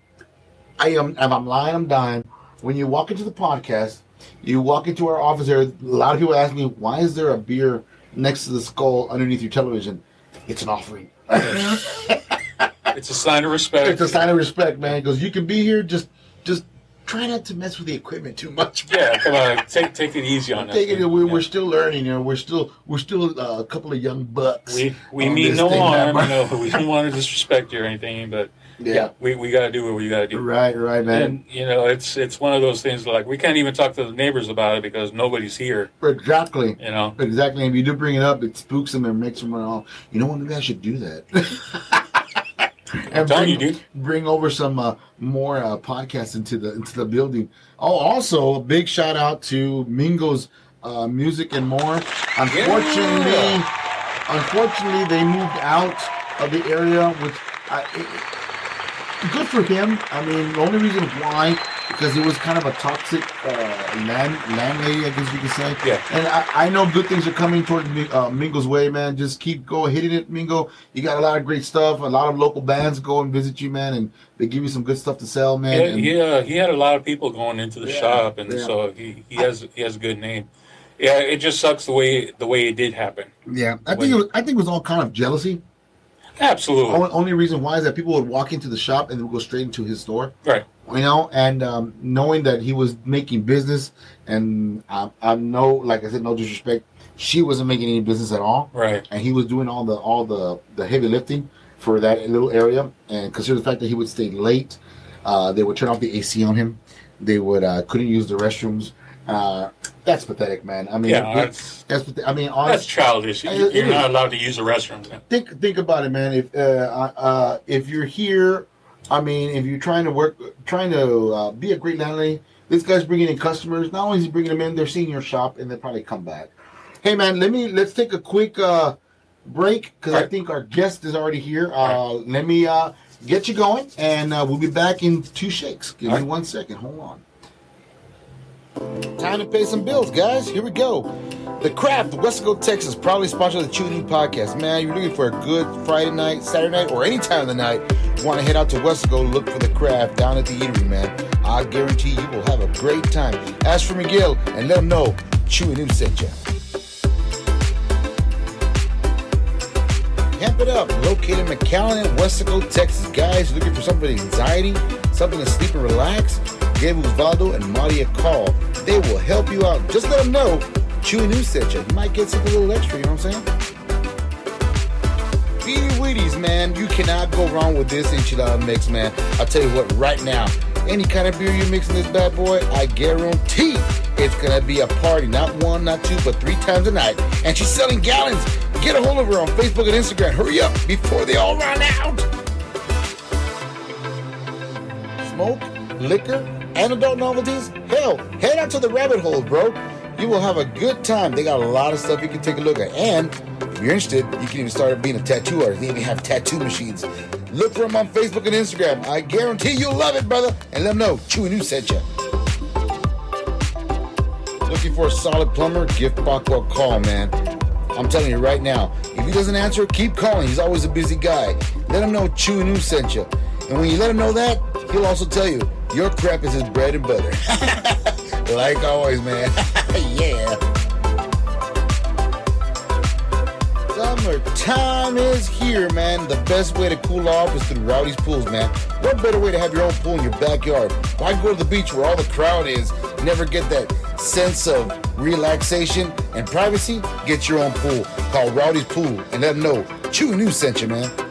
I am I'm lying, I'm dying. When you walk into the podcast, you walk into our office there. A lot of people ask me, why is there a beer next to the skull underneath your television? It's an offering. it's a sign of respect. it's a sign of respect, man. Because you can be here, just just try not to mess with the equipment too much. yeah, come on, take take it easy on that. Take it, we're, Yeah. we're still learning, you know. We're still we're still uh, a couple of young bucks. we we mean no harm. You know, we don't want to disrespect you or anything, but yeah. we, we got to do what we got to do. Right, right, man. And you know, it's it's one of those things like we can't even talk to the neighbors about it because nobody's here. exactly. You know, Exactly. If you do bring it up, it spooks them and makes them run off. You know what? Maybe I should do that. telling bring, you, dude. bring over some uh, more uh, podcasts into the into the building. Oh, also a big shout out to Mingo's uh, Music and More. Unfortunately, unfortunately, they moved out of the area, which I, it, good for him. I mean, the only reason why because it was kind of a toxic uh, land landlady, I guess you could say. Yeah. And I, I know good things are coming toward Mi- uh, Mingo's way, man. Just keep go hitting it, Mingo. You got a lot of great stuff. A lot of local bands go and visit you, man, and they give you some good stuff to sell, man. yeah, and, he, uh, he had a lot of people going into the Yeah, shop, and yeah. so he, he has he has a good name. Yeah, it just sucks the way the way it did happen. yeah. I think it was, I think it was all kind of jealousy. Absolutely, Only, only reason why is that people would walk into the shop and they would go straight into his store. right. You know, and um, knowing that he was making business, and I, I know, like I said, no disrespect, she wasn't making any business at all, Right. and he was doing all the all the the heavy lifting for that little area, and consider the fact that he would stay late, uh, they would turn off the AC on him, they would uh, couldn't use the restrooms. Uh, that's pathetic, man. I mean, Yeah, that- that's that's pathet- I mean, that's childish. You- You're not allowed to use the restrooms. now. think think about it, man. If uh, uh, if you're here, I mean, if you're trying to work, trying to uh, be a great landlady, this guy's bringing in customers. Not only is he bringing them in, they're seeing your shop, and they'll probably come back. Hey, man, let me let's take a quick uh, break because I think our guest is already here. Uh, Let me uh, get you going, and uh, we'll be back in two shakes. Give me All right. one second. Hold on. Time to pay some bills, guys. Here we go. The Craft, of Weslaco, Texas, proudly sponsor the New Podcast. Man, you're looking for a good Friday night, Saturday night, or any time of the night. Want to head out to Weslaco, look for the Craft down at the eatery, man. I guarantee you will have a great time. Ask for Miguel and let him know Chew and Ew sent you. Hemp It Up, located in McAllen and Weslaco, Texas. Guys, looking for something with anxiety, something to sleep and relax? Give Osvaldo and Marty a call. They will help you out. Just let them know Chew and Ew sent you. You might get something a little extra, you know what I'm saying? Man. You cannot go wrong with this enchilada mix, man. I'll tell you what, right now, any kind of beer you mix in this bad boy, I guarantee it's gonna be a party. Not one, not two, but three times a night. And she's selling gallons. Get a hold of her on Facebook and Instagram. Hurry up before they all run out. Smoke, liquor, and adult novelties? Hell, head out to the rabbit hole, bro. You will have a good time. They got a lot of stuff you can take a look at. And if you're interested, you can even start being a tattoo artist. They even have tattoo machines. Look for them on Facebook and Instagram. I guarantee you'll love it, brother. And let them know Chew and Ew sent you. Looking for a solid plumber? Give Paco a call, man. I'm telling you right now, if he doesn't answer, keep calling. He's always a busy guy. Let him know Chew and Ew sent you. And when you let him know that, he'll also tell you your crap is his bread and butter. like always, man. yeah. Summertime is here, man. The best way to cool off is through Rowdy's Pools, man. What better way to have your own pool in your backyard? Why go to the beach where all the crowd is? Never get that sense of relaxation and privacy? Get your own pool. Call Rowdy's Pool and let them know Chew and Ew sent you, man.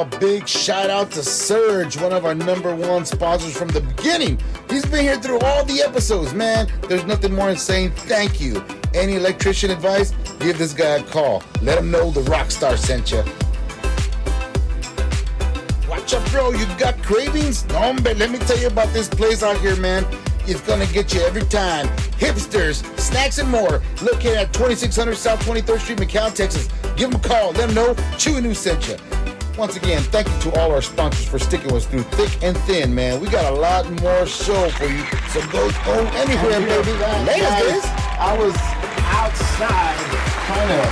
A big shout out to Surge, one of our number one sponsors from the beginning. He's been here through all the episodes, man. There's nothing more saying thank you. Any electrician advice? Give this guy a call. Let him know the rock star sent you. Watch out, bro. You got cravings? No, hombre, let me tell you about this place out here, man. It's gonna get you every time. Hipsters, snacks, and more. Located at 2600 South 23rd Street, McAllen, Texas. Give them a call. Let them know Chew and Ew sent you. Once again, thank you to all our sponsors for sticking with us through thick and thin, man. We got a lot more show for you, so go go anywhere, baby. Lay Guys, guys. I was outside trying to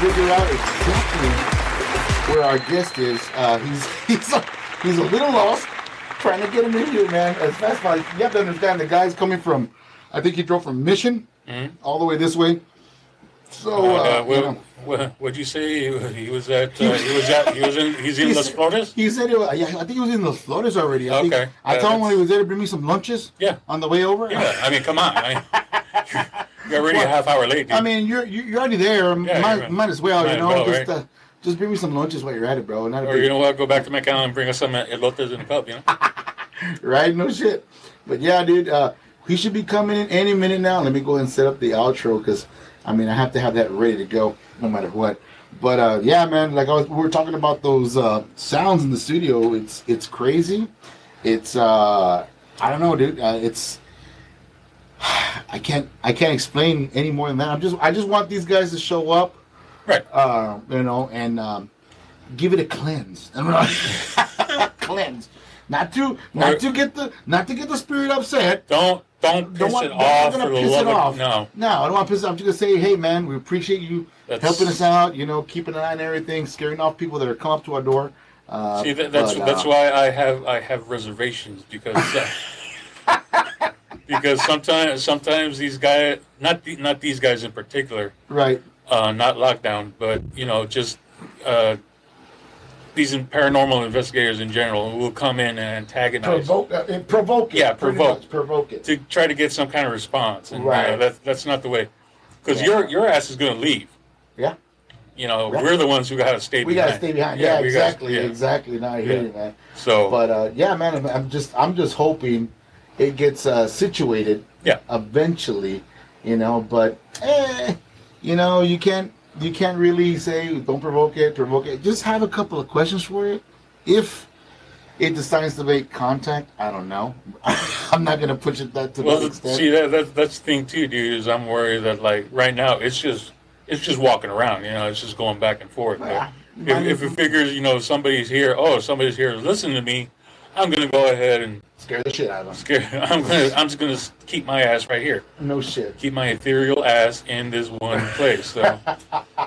figure out exactly where our guest is. Uh, he's he's a, he's a little lost. Trying to get him in here, man. As fast as possible. You have to understand the guy's coming from. I think he drove from Mission all the way this way. So uh, Uh, you what, know, what, what'd you say? He, he was at. Uh, he was at. He was in. He's in Los Flores. He said, was- yeah, I think he was in Los Flores already. I think, Okay. I Yeah, told him when he was there to bring me some lunches. Yeah. On the way over. Yeah, I mean, come on. I you're already a half hour late. Dude. I mean, you're you- you're already there. Yeah, might, right. might as well, Might you know. well, just right? uh, just bring me some lunches while you're at it, bro. Not a or big, you know what? Go back to McAllen and bring us some elotes in a cup. You know. right? No shit. But yeah, dude, uh, he should be coming in any minute now. Let me go ahead and set up the outro because I mean I have to have that ready to go no matter what. But uh, yeah, man, like I was, we were talking about those uh, sounds in the studio. It's it's crazy. It's uh, I don't know, dude. Uh, it's I can't I can't explain any more than that. I'm just I just want these guys to show up, Right. uh, you know, and um, give it a cleanse. cleanse. Not to not to get the not to get the spirit upset. Don't don't piss want, it off for the love it of no. no, I don't want to piss it off. I'm just gonna say, hey man, we appreciate you That's- helping us out. You know, keeping an eye on everything, scaring off people that are coming up to our door. Uh, See, that, that's but, uh, that's why I have I have reservations because uh, because sometimes sometimes these guys not the, not these guys in particular right. uh, not lockdown but you know just uh, these paranormal investigators in general will come in and antagonize Provoke, uh, provoke it. Yeah, provoke. provoke it. to try to get some kind of response and Right. uh, that's that's not the way because Yeah. your your ass is going to leave Yeah, you know Right. we're the ones who got to stay we behind gotta stay behind. Yeah, gotta- exactly, yeah. exactly. Now I hear Yeah. you, man. so But uh, yeah, man, I'm, I'm just I'm just hoping it gets uh, situated Yeah. eventually, you know. But eh, you know, you can't you can't really say don't provoke it, provoke it. Just have a couple of questions for it. If it decides to make contact, I don't know. I'm not gonna push it that to Well, extent. see that, that that's the thing too, dude. Is I'm worried that like right now it's just it's just walking around. You know, it's just going back and forth. If, if it figures, you know, somebody's here. Oh, somebody's here. Listen to me. I'm gonna go ahead and Scare the shit out of them. scare. I'm gonna I'm just gonna keep my ass right here. No shit. Keep my ethereal ass in this one place. So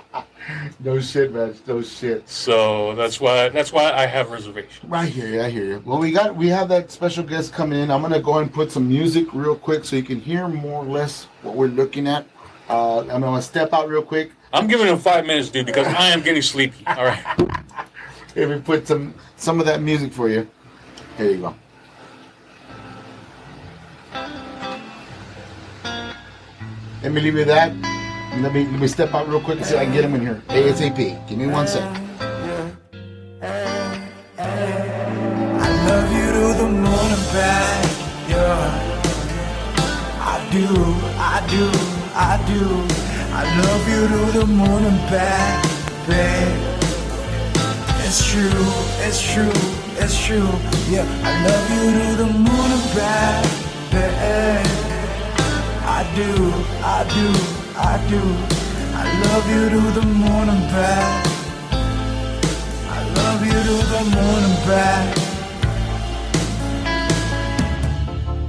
No shit, man. No shit. so that's why that's why I have reservations. Right here, I hear you. Well, we got we have that special guest coming in. I'm gonna go and put some music real quick so you can hear more or less what we're looking at. Uh, I'm gonna step out real quick. I'm giving him five minutes, dude, because I am getting sleepy. All right. If we put some some of that music for you. Here you go. Let me leave you that. Let me let me step out real quick and see if I can get him in here. ASAP. Give me one sec. I love you to the moon and back, yeah. I do, I do, I do. I love you to the moon and back, babe. It's true, it's true, it's true. Yeah, I love you to the moon and back, babe. I do, I do, I do. I love you to the morning back. I love you to the morning back.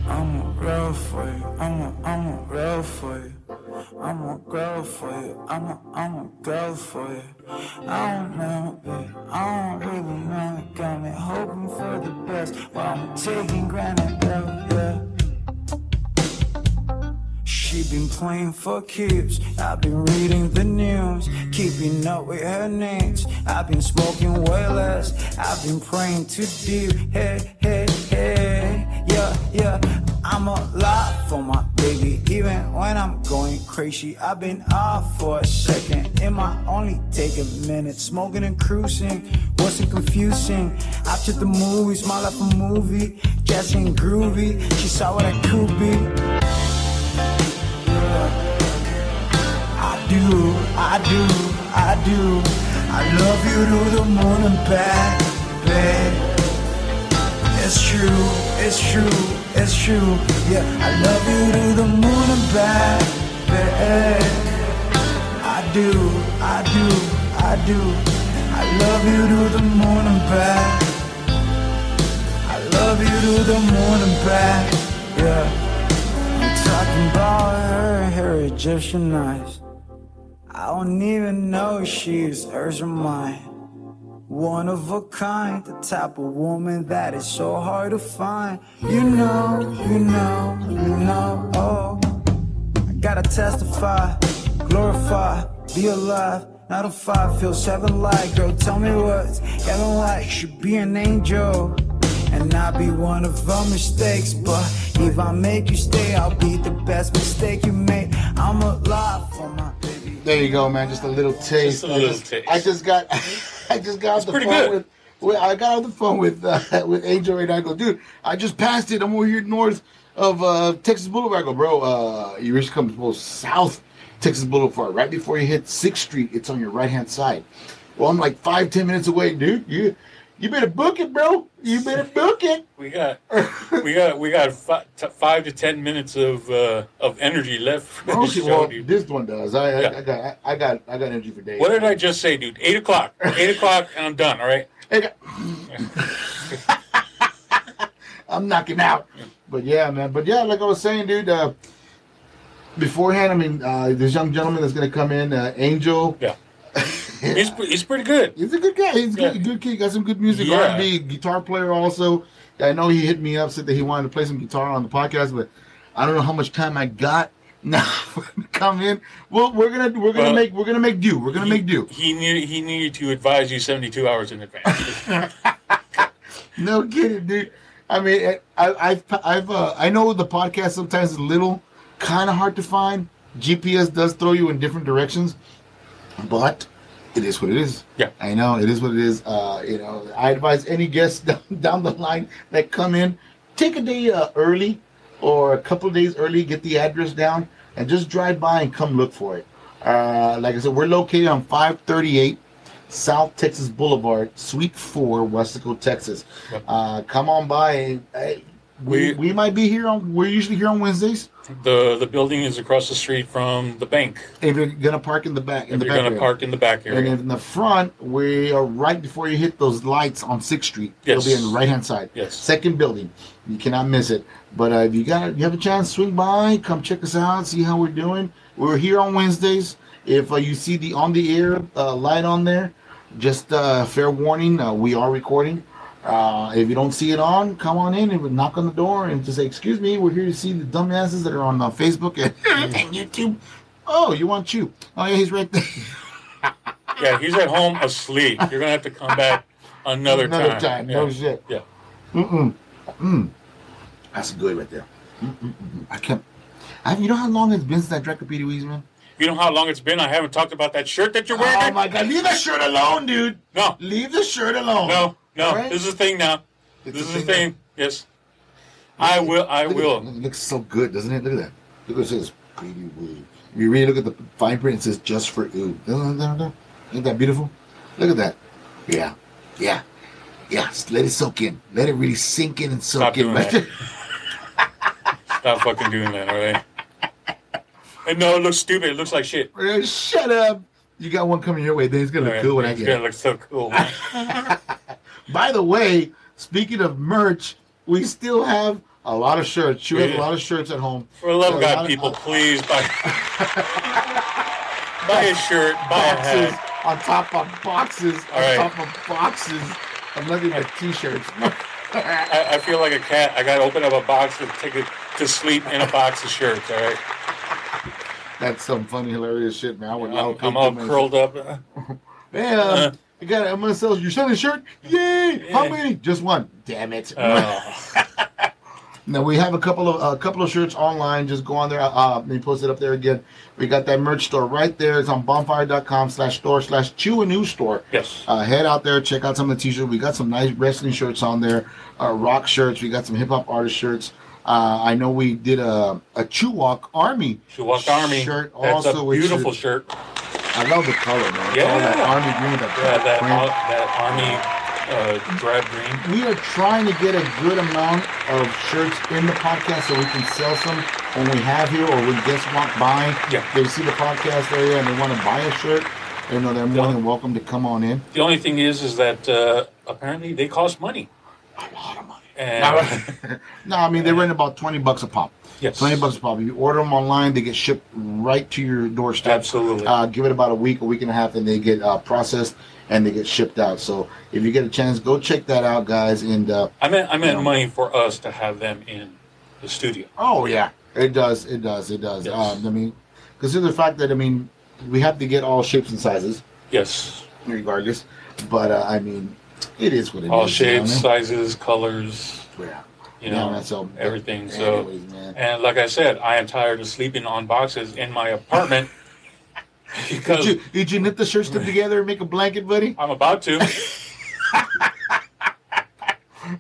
I'm a girl for you. I'm a, I'm a girl for you. I'm a girl for you. I'm a, I'm a girl for you. I don't know, babe. I don't really know. Got me hoping for the best while I'm taking granted, yeah. She been playing for keeps. I've been reading the news, keeping up with her needs. I've been smoking way less. I've been praying too deep. Hey, hey, hey, yeah, yeah. I'm alive for my baby, even when I'm going crazy. I've been off for a second, it might only take a minute. Smoking and cruising wasn't confusing. After the movies, my life a movie. Jazzy and groovy, she saw what I could be. I do, I do, I do. I love you to the moon and back, babe. It's true, it's true, it's true. Yeah, I love you to the moon and back, babe. I do, I do, I do. I love you to the moon and back. I love you to the moon and back, yeah. Talking about her, her Egyptian eyes. I don't even know if she's hers or mine. One of a kind, the type of woman that is so hard to find. You know, you know, you know, oh. I gotta testify, glorify, be alive. Not a five, feel seven like, girl. Tell me what's heaven like. Should be an angel and not be one of our mistakes. But if I make you stay, I'll be the best mistake you made. I'm alive for my baby. There you go, man. Just a little taste. Just a I little taste. I just got, I just got off the pretty phone good. with, with, I got on the phone with uh, with Angel and I go, dude, I just passed it. I'm over here north of uh, Texas Boulevard. I go, bro, uh, you reach come go south Texas Boulevard, right before you hit Sixth Street. It's on your right hand side. Well, I'm like five, ten minutes away, dude. You, you better book it, bro. You better book it. We got, we got, we got fi- t- five to ten minutes of uh, of energy left for this Okay, show, well, dude. this one does. I, I, Yeah. I got, I, I got, I got energy for days. What did I just say, dude? Eight o'clock. Eight o'clock, and I'm done. All right. I'm knocking out. But yeah, man. But yeah, like I was saying, dude. Uh, beforehand, I mean, uh, this young gentleman that's gonna come in, uh, Angel. Yeah. He's he's pretty good. He's a good guy. He's a Yeah. good, good kid. Got some good music. Yeah. R&B guitar player also. I know he hit me up said that he wanted to play some guitar on the podcast, but I don't know how much time I got now for him to come in. Well, we're gonna we're gonna Well, make we're gonna make do. We're gonna make do. He needed he needed to advise you 72 hours in advance. No kidding, dude. I mean, I, I've, I've, uh, I know the podcast sometimes is a little kind of hard to find. GPS does throw you in different directions, but it is what it is. Yeah. I know it is what it is. Uh, you know, I advise any guests down, down the line that come in, take a day uh, early or a couple of days early, get the address down, and just drive by and come look for it. Uh, like I said, we're located on 538 South Texas Boulevard, Suite 4, Weslaco, Texas. Yep. Uh, come on by. and, uh, we, We- might be here on. We're usually here on Wednesdays. the the building is across the street from the bank. If you're gonna park in the back, in If the you're back gonna area. park in the back area, And in the front, we are right before you hit those lights on Sixth Street. Yes. It'll be on the right hand side. Yes. Second building. You cannot miss it. But uh, if you got you have a chance, swing by, come check us out, see how we're doing. We're here on Wednesdays. If uh, you see the on the air uh, light on there, just uh, fair warning, uh, we are recording. Uh, if you don't see it on, come on in and knock on the door and just say, "Excuse me, we're here to see the dumbasses that are on uh, Facebook and, and YouTube." Oh, you want you? Oh yeah, he's right there. Yeah, he's at home asleep. You're gonna have to come back another, Another time. Yeah. No shit. Yeah. Mm-mm. Mm. That's good right there. Mm-mm-mm. I can't. I, you know how long it's been since I drank a Petey Weezy, man? You know how long it's been? I haven't talked about that shirt that you're wearing. Oh my god, leave the shirt alone, dude. No, Leave the shirt alone. no, no. Right? This is the thing now. It's this is the thing thing. Yes. I will. I will. It. It looks so good, doesn't it? Look at that. Look what it says. Petey Wee. If you really look at the fine print, it says just for ooh. Ain't that beautiful? Look at that. Yeah. Yeah. Yeah. Let it soak in. Let it really sink in and soak Stop in. doing that. Stop fucking doing that, all right? And no, it looks stupid. It looks like shit. Shut up. You got one coming your way. Then it's gonna look right? cool when I get. it's gonna it. look so cool. By the way, speaking of merch, we still have a lot of shirts. You have a lot of shirts at home. For the love of A God, of- people, please buy buy a shirt, buy a boxes hat. on top of boxes on All right. top of boxes. I'm looking at t-shirts. I, I feel like a cat. I gotta open up a box to take it to sleep in a box of shirts. All right, That's some funny, hilarious shit, man. I would, I'm, I'm all curled up. Man, Uh. you got. I'm gonna sell. You're selling a shirt? Yay! How many? Just one. Damn it. Oh, Now we have a couple of a couple of shirts online. Just go on there. Uh, let me post it up there again. We got that merch store right there. It's on bonfire.com slash store slash chew a new store. Yes. Uh, head out there, check out some of the t-shirts. We got some nice wrestling shirts on there, uh, rock shirts. We got some hip hop artist shirts. Uh, I know we did a a Chew Walk Army Chewak Army. shirt That's also, a beautiful is- shirt. I love the color, man. All that Yeah. army green, that, Yeah, that ar- that army uh, drab green. we are trying to get a good amount of shirts in the podcast so we can sell some when we have here or when guests walk by. Yeah. They see the podcast area and they want to buy a shirt. You know, they're more Yeah. than welcome to come on in. The only thing is, is that uh, apparently they cost money. A lot of money. And No, I mean they rent about twenty bucks a pop. yes, Twenty bucks a pop. You order them online, they get shipped right to your doorstep. Absolutely. Uh, give it about a week, a week and a half, and they get uh, processed and they get shipped out. So if you get a chance, go check that out, guys. And uh, I meant I meant Yeah. money for us to have them in the studio. oh yeah, it does, it does, it does. Yes. Um, I mean, consider the fact that I mean we have to get all shapes and sizes, Yes, regardless. But uh, I mean, it is what it is. all you know shapes, sizes, colors. Yeah. You know, man, so everything. So, anyways, and like I said, I am tired of sleeping on boxes in my apartment Did you, did you knit the shirts together and make a blanket, buddy? I'm about to.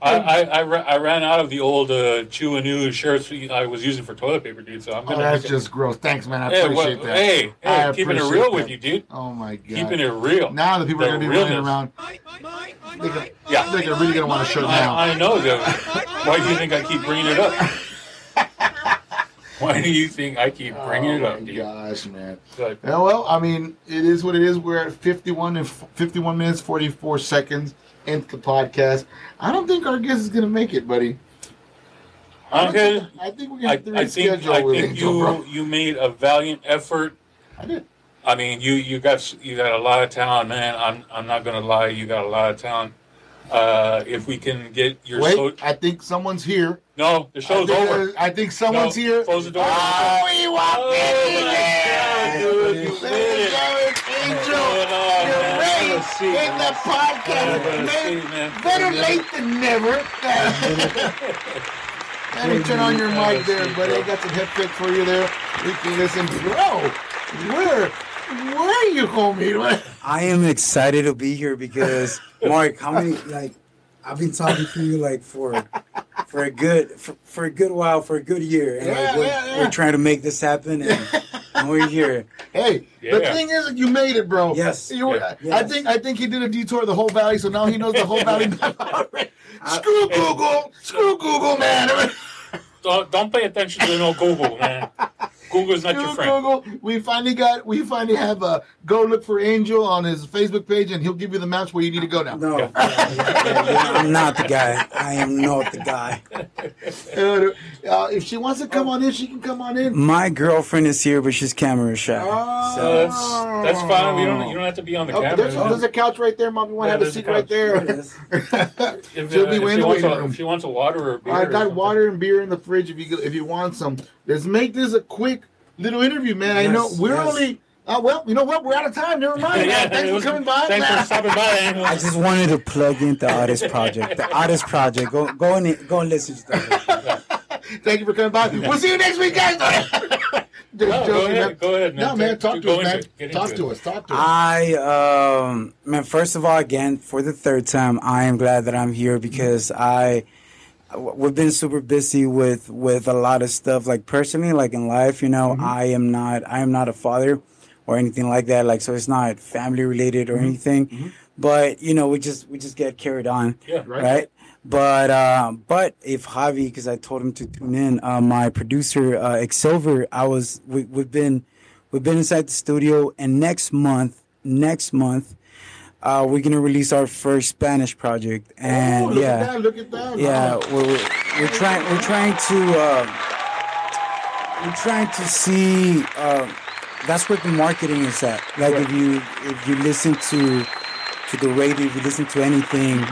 I, I, I, ra- I ran out of the old uh, Chew and Ew shirts I was using for toilet paper, dude. So I'm Oh, gonna. that's just gross. Thanks, man. I Hey, appreciate that. hey, I hey, keeping it appreciate real that. with you, dude. Oh my god. Keeping it real. Now the people are The gonna be running realness. around. They gonna, Yeah. they're really gonna want to shirt now. I, I know that. Why do you think I keep bringing it up? Why do you think I keep bringing it oh up, my dude? gosh, man. But Yeah, well, I mean, it is what it is. We're at 51 and f- 51 minutes 44 seconds into the podcast. I don't think our guest is gonna make it, buddy. I, okay, think, I think we're I, have to I think reschedule I think Angel, you bro. you made a valiant effort. I did. I mean, you you got you got a lot of talent, man. I'm I'm not gonna lie, you got a lot of talent. Uh, if we can get your Wait, so- I think someone's here. no, the show's think, over. I think someone's No, here. close the door. Oh, he walked Oh, in. my Yeah. God, dude, you Ladies did and it. gentlemen, Angel, going on, you're man? right see, in man. the podcast. Man, see, man. Better late than never. Let me turn on your mic there, buddy. I got some hip headset for you there. We can listen. Bro, oh, where, where are you, homie? What? I am excited to be here because Mark, how many like I've been talking to you like for for a good for, for a good while, for a good year. And Yeah, like we're, yeah, yeah. we're trying to make this happen and, and we're here. Hey, the thing is, you made it, bro. Yes. You were, Yeah. I think I think he did a detour of the whole valley, so now he knows the whole valley. Screw Google. Screw Google, man. Don't, don't pay attention to no Google, man. Google's not your friend. Google. We finally got. We finally have a go look for Angel on his Facebook page, and he'll give you the maps where you need to go now. No, yeah, I'm not the guy. I am not the guy. Uh, uh, if she wants to come on in, she can come on in. My girlfriend is here, but she's camera shy. Oh. So that's that's fine. We don't you don't have to be on the Okay, camera. there's, there's a couch right there, mom. You want to Yeah, have a there's a seat right. There it there? is. if, she'll uh, be in the wants waiting a, room. if she wants a water or a beer. I got something. water and beer in the fridge if you if you want some. Let's make this a quick little interview, man. I know we're yes. only. Uh, well, you know what? We're out of time. Never mind. Yeah, man. Thanks it for coming by. Thanks for stopping by. I just wanted to plug in the artist project. The artist project. Go go and go and listen to that. Thank you for coming by. We'll see you next week, guys. Just No, go ahead, man. go ahead, man. No, man. Talk to us, man. into it. Get Talk to us. Talk to us. I um man, first of all, again for the third time, I am glad that I'm here because I we've been super busy with with a lot of stuff like personally like in life you know i am not i am not a father or anything like that like so it's not family related or anything but you know we just we just get carried on Yeah, Right. right, but uh, but if javi because i told him to tune in uh, my producer uh Exilver, i was we, we've been we've been inside the studio and next month next month uh, we're gonna release our first Spanish project, and oh, look yeah, At that, look at that. yeah, Oh. we're, we're, we're trying we're trying to uh, we're trying to see. Uh, that's where the marketing is at. Like if you if you listen to to the radio, if you listen to anything,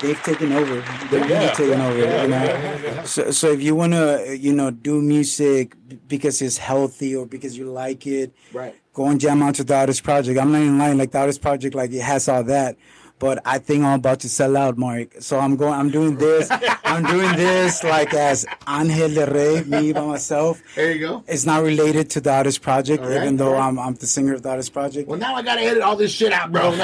they've taken over. They've Yeah, really taken over. yeah, you know? yeah, yeah, yeah. So so if you wanna you know do music because it's healthy or because you like it, Right. Go and jam out to the artist project. I'm not even lying, like the artist project, like it has all that. but I think I'm about to sell out, Mark. So I'm going. I'm doing this. I'm doing this like as Angel Del Rey, me by myself. There you go. It's not related to the Artist Project, right, even though right. I'm I'm the singer of the Artist Project. Well, now I gotta edit all this shit out, bro.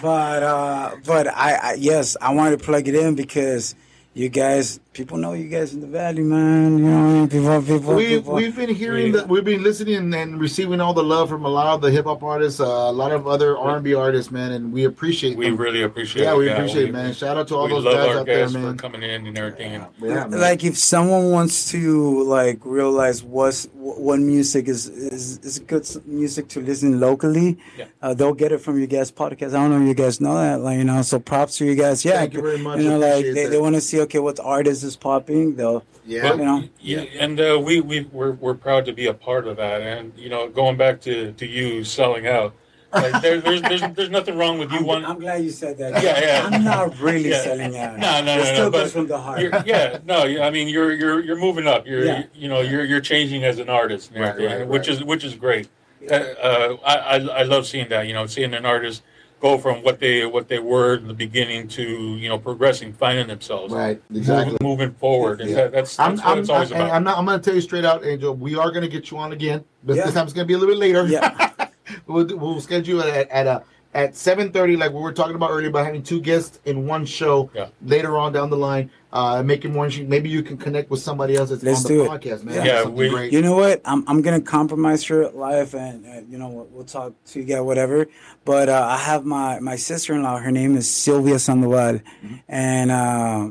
But uh, but I, I yes, I wanted to plug it in because you guys, people know you guys in the valley, man. You know, people, people, we people. we've been hearing We- that we've been listening and receiving all the love from a lot of the hip hop artists, uh, a lot of other R and B artists, man, and we appreciate. We them. really appreciate yeah, it. we appreciate it, man. Shout out to all those guys our out there, guests for man. coming in and everything. And Yeah, man. like if someone wants to like realize what's what music is is is good music to listen locally, Yeah. uh, they'll get it from you guys podcast. I don't know if you guys know that, like you know. So props to you guys. Yeah, Thank you very much. You know, like they, that. they want to see okay, what artist is popping. They'll yeah, you know. Yeah, and uh, we we we're, we're proud to be a part of that. And you know, going back to, to you selling out, like there, there's there's there's nothing wrong with you I'm, one. I'm glad you said that. Yeah, yeah. I'm not really Yeah. selling out. No, no, it no, still no, goes but from the heart. You're, yeah, no, I mean you're you're you're moving up. You're Yeah. you know you're you're changing as an artist, and Right, right, which right. is which is great. Uh, uh, I, I I love seeing that. You know, seeing an artist go from what they what they were in the beginning to you know progressing, finding themselves, right, exactly. moving forward, and Yeah. that, that's I'm, that's what I'm, it's always I'm, about. I'm not. I'm gonna tell you straight out, Angel. We are gonna get you on again, but Yeah. this time it's gonna be a little bit later. Yeah. we'll, we'll schedule it at, at a at 7:30, like we were talking about earlier, about having two guests in one show. Yeah. Later on down the line, uh, making one. Maybe you can connect with somebody else that's Let's on the it. podcast, man. Yeah. Yeah, we- great. You know what? I'm I'm gonna compromise your life, and uh, you know we'll, we'll talk to you guys, whatever. But uh, I have my my sister in law. Her name is Sylvia Sandoval, Mm-hmm. and uh,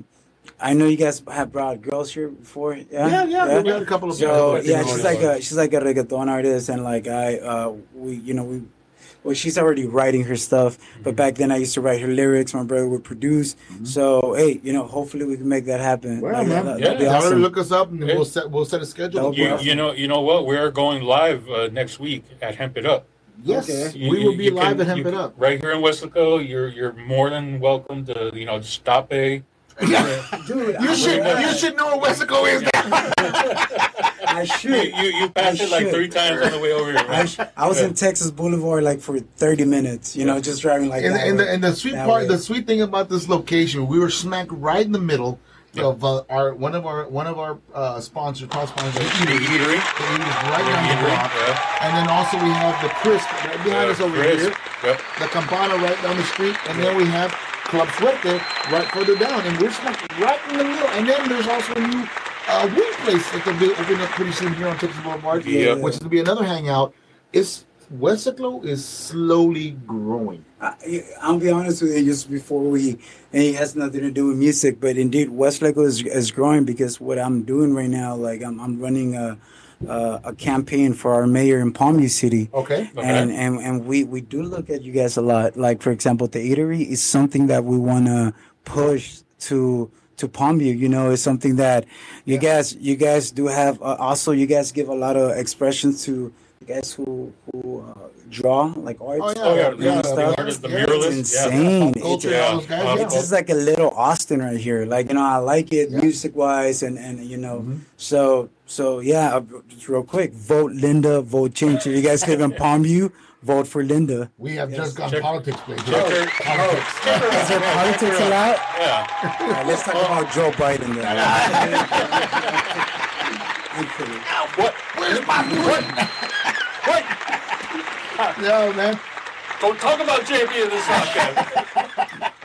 I know you guys have brought girls here before. Yeah, yeah, yeah, we had a couple of So yeah, she's like a she's like a reggaeton artist, and like I uh we you know we. Well, she's already writing her stuff, Mm-hmm. but back then I used to write her lyrics. My brother would produce. So hey, you know, hopefully we can make that happen. Well, Like, man, that- Yeah. that'd be awesome. look us up, and Yeah. we'll set we'll set a schedule. You, awesome. you know you know what? We are going live uh, next week at Hemp It Up. Yes, Okay. You- we will be live can- at Hemp It Up. right here in Weslaco. You're you're more than welcome to you know stop a. Dude, You I should you should know where Weslaco is now. I should. you, you passed I it like should. three times on the way over here. I, sh- I was in Texas Boulevard like for 30 minutes, you know, just driving like And, that. and, the, way. and the sweet part, way. the sweet thing about this location, we were smack right in the middle of uh, our one of our one of our uh, sponsors, top sponsors, the The Eatery. eatery. The Eatery's right down the block. yeah. And then also we have the Crisp right behind Yeah, us over Chris. here, Yep. the Campana right down the street, and then we have Club Suerte right further down, and we're smack right in the middle. And then there's also a new uh, weed place that they'll be opening up pretty soon here on Texas Boulevard, Yeah. which is gonna be another hangout. It's Weslaco is slowly growing. I, I'll be honest with you, just before we, and it has nothing to do with music, but indeed, Weslaco is, is growing because what I'm doing right now, like I'm, I'm running a, a, a campaign for our mayor in Palm View City. Okay. Okay. And, and and we we do look at you guys a lot. Like for example, the eatery is something that we want to push to to Palm View. You know, it's something that you guys you guys do have. Uh, also, you guys give a lot of expressions to guys who who uh, draw like art. Oh, yeah, Oh yeah, yeah, the, yeah, the artist, the muralist. it's insane. Culture, It's- those guys, yeah. yeah. it's just like a little Austin right here. Like you know, I like it Yeah. music wise, and and you know, Mhm. so so yeah. uh, Just real quick, vote Linda, vote Change. If you guys live in Palm View, vote for Linda. We have Yes. just gone Check- politics place. check her- Politics. Is there politics allowed? Yeah. All right, let's talk about Joe Biden then. I'm kidding. What? Where's my what? What? No, man. Don't talk about JP in this podcast.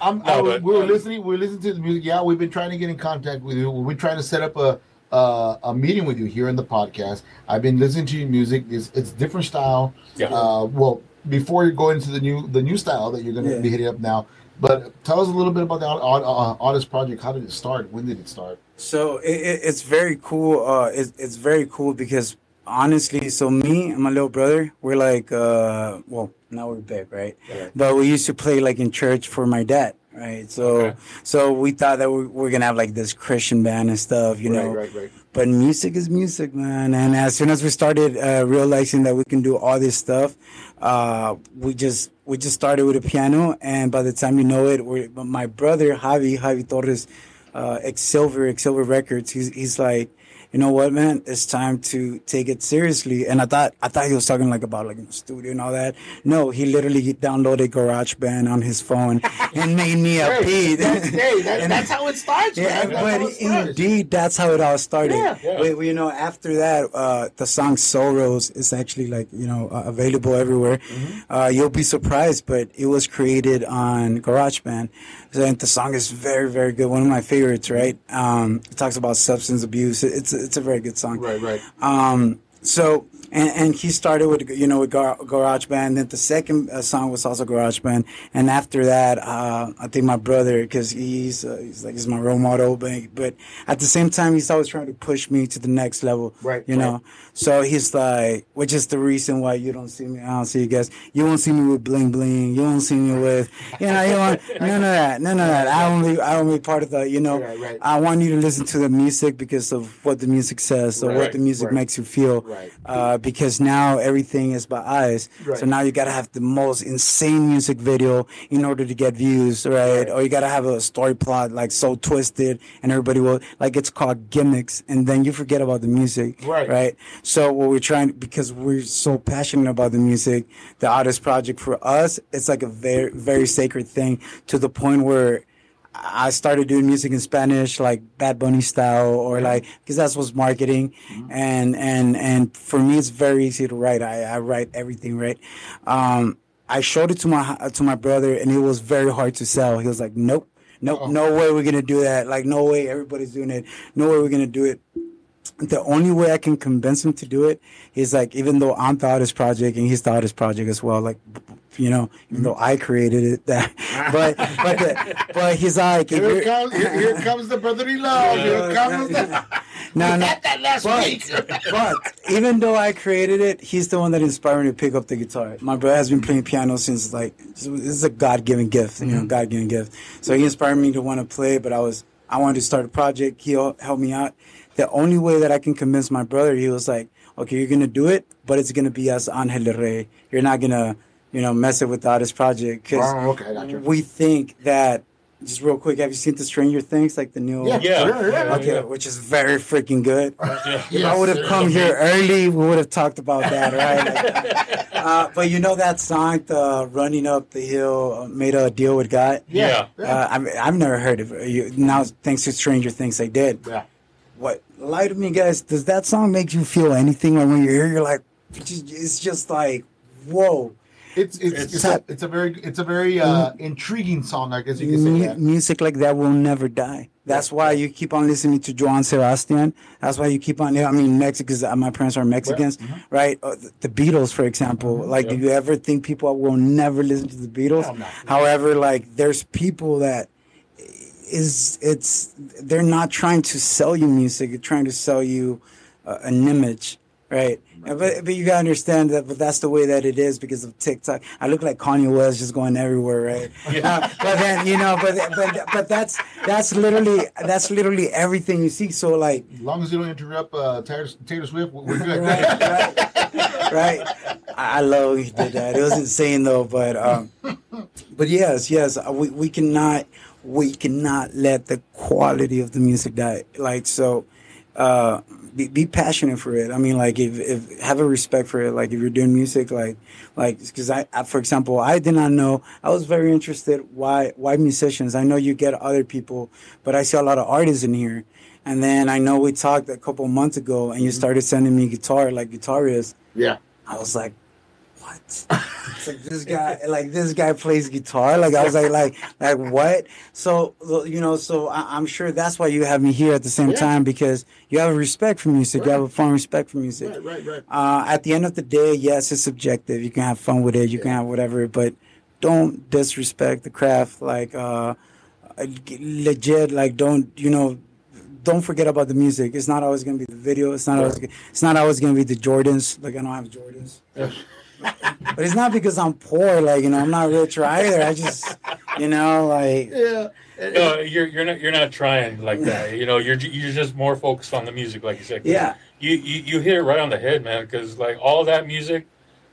I'm, No, I, but- we were listening. We were listening to the music. Yeah, we've been trying to get in contact with you. We're trying to set up a uh, a meeting with you here in the podcast. I've been listening to your music. It's it's different style. Yeah. Uh, well, before you go into the new the new style that you're going to Yeah. be hitting up now, but tell us a little bit about the Aut- uh, artist project. How did it start? When did it start? So it, it, it's very cool. Uh, it's, it's very cool because honestly, so me and my little brother, we're like, uh, well, now we're big, right? Yeah. But we used to play like in church for my dad, right? So, Okay. so we thought that we're gonna have like this Christian band and stuff, you know. right, right. But music is music, man. And as soon as we started uh, realizing that we can do all this stuff, uh, we just we just started with a piano, and by the time you know it, we my brother Javi Javi Torres, uh, Ex Silver Ex Silver Records, he's he's like, you know what, man, it's time to take it seriously. And I thought, I thought he was talking like about like in the studio and all that. No, he literally downloaded GarageBand on his phone and made me a beat. that's, hey, that, And- that's how it starts, yeah, man. But it starts. indeed, that's how it all started. Yeah. Yeah. But, you know, after that, uh, the song "Sorrows" is actually like you know uh, available everywhere. Mm-hmm. Uh, you'll be surprised, but it was created on GarageBand. And the song is very, very good. One of my favorites. Right? Um, it talks about substance abuse. It's it's a very good song. Right, right. Um, so and, and he started with you know with Gar- GarageBand. Then the second uh, song was also garage band and after that, uh, I think my brother because he's uh, he's like he's my role model, but but at the same time he's always trying to push me to the next level. Right, You know. So he's like, which is the reason why you don't see me. I don't see you guys. You won't see me with bling bling. You won't see me with you know you want none of that. None of that. I only I only part of the you know. Right, right. I want you to listen to the music because of what the music says or what the music right. makes you feel. Right. Uh, because now everything is by eyes. Right. So now you gotta have the most insane music video in order to get views, right? Or you gotta have a story plot like so twisted and everybody will like it's called gimmicks and then you forget about the music. Right. Right. So what we're trying because we're so passionate about the music, the artist project for us, it's like a very very sacred thing to the point where I started doing music in Spanish, like Bad Bunny style, or like because that's what's marketing, and and and for me, it's very easy to write. I, I write everything right. Um, I showed it to my to my brother, and it was very hard to sell. He was like, "Nope, nope, no way we're gonna do that. Like, no way, everybody's doing it. No way we're gonna do it." The only way I can convince him to do it is like even though I'm the artist project and he's the artist project as well, like you know, even though I created it, that but but the, but he's like Here comes. Here, here comes the brotherly love. Here comes the. no, no. That last But, week. but even though I created it, he's the one that inspired me to pick up the guitar. My brother has been playing piano since like this is a God given gift, you know, mm-hmm. God given gift. So he inspired me to want to play, but I was I wanted to start a project. He helped me out. The only way that I can convince my brother, he was like, "Okay, you're gonna do it, but it's gonna be as Angel Rey. You're not gonna, you know, mess it with the artist project because Oh, okay, I we think that." Just real quick, have you seen the Stranger Things, like the new? Yeah, Yeah. sure, yeah, Okay, yeah. which is very freaking good. Yeah. If I would have come here early, we would have talked about that, right? Like, uh, but you know that song, the "Running Up the Hill," uh, made a deal with God. Yeah. Uh, I mean, I've never heard of it. You, now, thanks to Stranger Things, I did. Yeah. What? Lie to me, guys. Does that song make you feel anything? Like when you hear, you're like, it's just, like, whoa. It's it's It's- it's, a, it's a very it's a very uh, intriguing song. I guess you can say Mu- that. music like that will never die. That's why you keep on listening to Joan Sebastian. That's why you keep on. I mean, Mexicans. uh, My parents are Mexicans, right? Uh, the Beatles, for example. Like, do you ever think people will never listen to the Beatles? No. However, like, there's people that is it's they're not trying to sell you music. They're trying to sell you uh, an image, right? But, but you gotta understand that, but that's the way that it is because of TikTok. I look like Kanye West just going everywhere, right? Uh, but then you know, but but but that's that's literally that's literally everything you see. So like, As long as you don't interrupt uh, Taylor, Taylor Swift, we're good. right, right, right. I love he did that. It was insane though, but um, but yes, yes, we we cannot we cannot let the quality of the music die. Like so, uh, be, be passionate for it. I mean, like if, if have a respect for it. Like if you're doing music, like like because I, I, for example, I did not know. I was very interested why why musicians. I know you get other people, but I see a lot of artists in here. And then I know we talked a couple months ago, and you started sending me guitar, like guitarists. Yeah. I was like, what? It's like this guy, like this guy plays guitar. Like I was like, like, like what? So you know, so I, I'm sure that's why you have me here at the same Yeah. time because you have a respect for music. You have a Right. fun respect for music. Right, right, right. Uh, at the end of the day, yes, it's subjective. You can have fun with it. You can have whatever, but don't disrespect the craft. Like uh, legit, like don't you know? Don't forget about the music. It's not always gonna be the video. It's not always. It's not always gonna be the Jordans. Like I don't have Jordans. But it's not because I'm poor. Like you know, I'm not rich either. I just, you know, like Yeah. No, you're you're not you're not trying like that. You know, you're you're just more focused on the music, like you said. Yeah. You, you you hit it right on the head, man. Because like all that music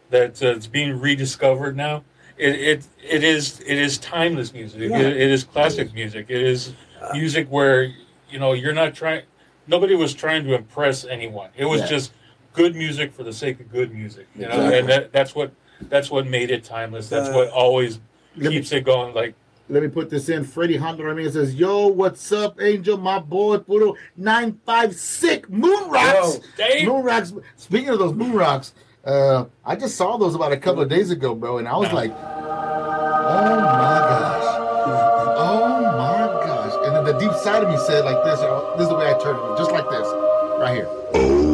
that's uh, it's being rediscovered now, it, it it is it is timeless music. Yeah. It, it is classic music. It is music where you know you're not trying. nobody was trying to impress anyone. It was Yeah. just good music for the sake of good music. You know, Exactly. and that, that's what that's what made it timeless. That's Uh, what always let me- keeps it going. Like Let me put this in. Freddie Honda Ramirez says, Yo, what's up, Angel? My boy, Puro 956 Moon Rocks. Yo, Moon Rocks. Speaking of those Moon Rocks, uh, I just saw those about a couple of days ago, bro, and I was like, Oh my gosh. Oh my gosh. And then the deep side of me said, like this, uh, this is the way I turned it, just like this, right here. Oh,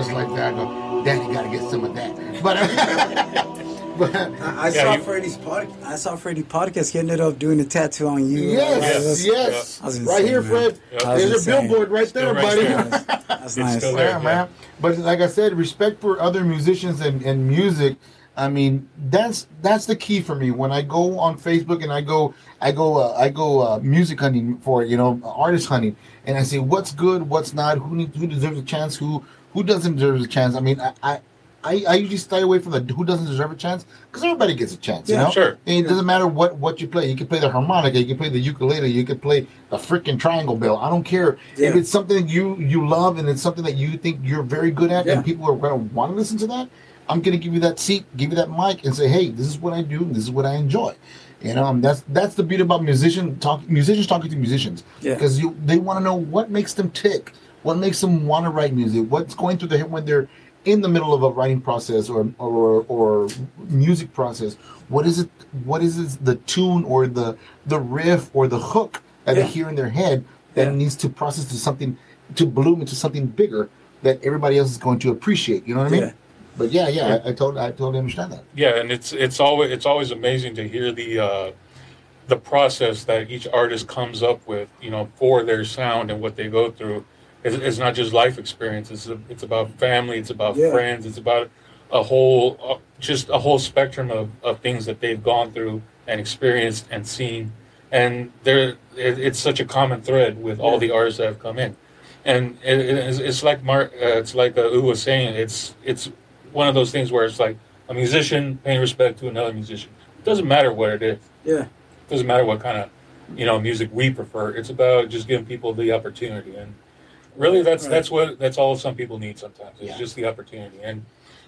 just like that. I go, Daddy, gotta get some of that. But, but I, I Yeah, saw you- Freddie's pod. I saw Freddie podcast. He ended up doing a tattoo on you. Yes, That's- yes. I was Right here, man. Fred. Yep. There's your insane. billboard right there, right buddy. there. That's It's nice. there. yeah, man. But like I said, respect for other musicians and, and music. I mean, that's that's the key for me. When I go on Facebook and I go, I go, uh, I go uh, music hunting for you know artist hunting, and I say what's good, what's not, who needs, who deserves a chance, who who doesn't deserve a chance. I mean, I. I I, I usually stay away from the who doesn't deserve a chance because everybody gets a chance, you Yeah, know. sure. And it doesn't matter what what you play. You can play the harmonica, you can play the ukulele, you can play the freaking triangle bell. I don't care if it's something you you love and it's something that you think you're very good at, Yeah. and people are going to want to listen to that. I'm going to give you that seat, give you that mic, and say, "Hey, this is what I do. and This is what I enjoy." You know, and um, that's that's the beauty about musician talk musicians talking to musicians Yeah. because you they want to know what makes them tick, what makes them want to write music, what's going through their head when they're in the middle of a writing process or or or music process. What is it? What is it, the tune or the the riff or the hook that Yeah. they hear in their head that Yeah. needs to process to something to bloom into something bigger that everybody else is going to appreciate. You know what I mean? Yeah. But yeah, yeah, I, I totally I totally understand that. Yeah, and it's it's always it's always amazing to hear the uh, the process that each artist comes up with, you know, for their sound and what they go through. It's, it's not just life experience. It's it's about family. It's about Yeah. friends. It's about a whole uh, just a whole spectrum of, of things that they've gone through and experienced and seen. And there, it, it's such a common thread with all the artists that have come in. And it, it- it's, it's like Mark, uh, it's like uh, Ew was saying. It's it's one of those things where it's like a musician paying respect to another musician. It doesn't matter what it is. Yeah. It doesn't matter what kind of you know music we prefer. It's about just giving people the opportunity, and really that's Right. that's what that's all some people need sometimes. It's Yeah. just the opportunity, and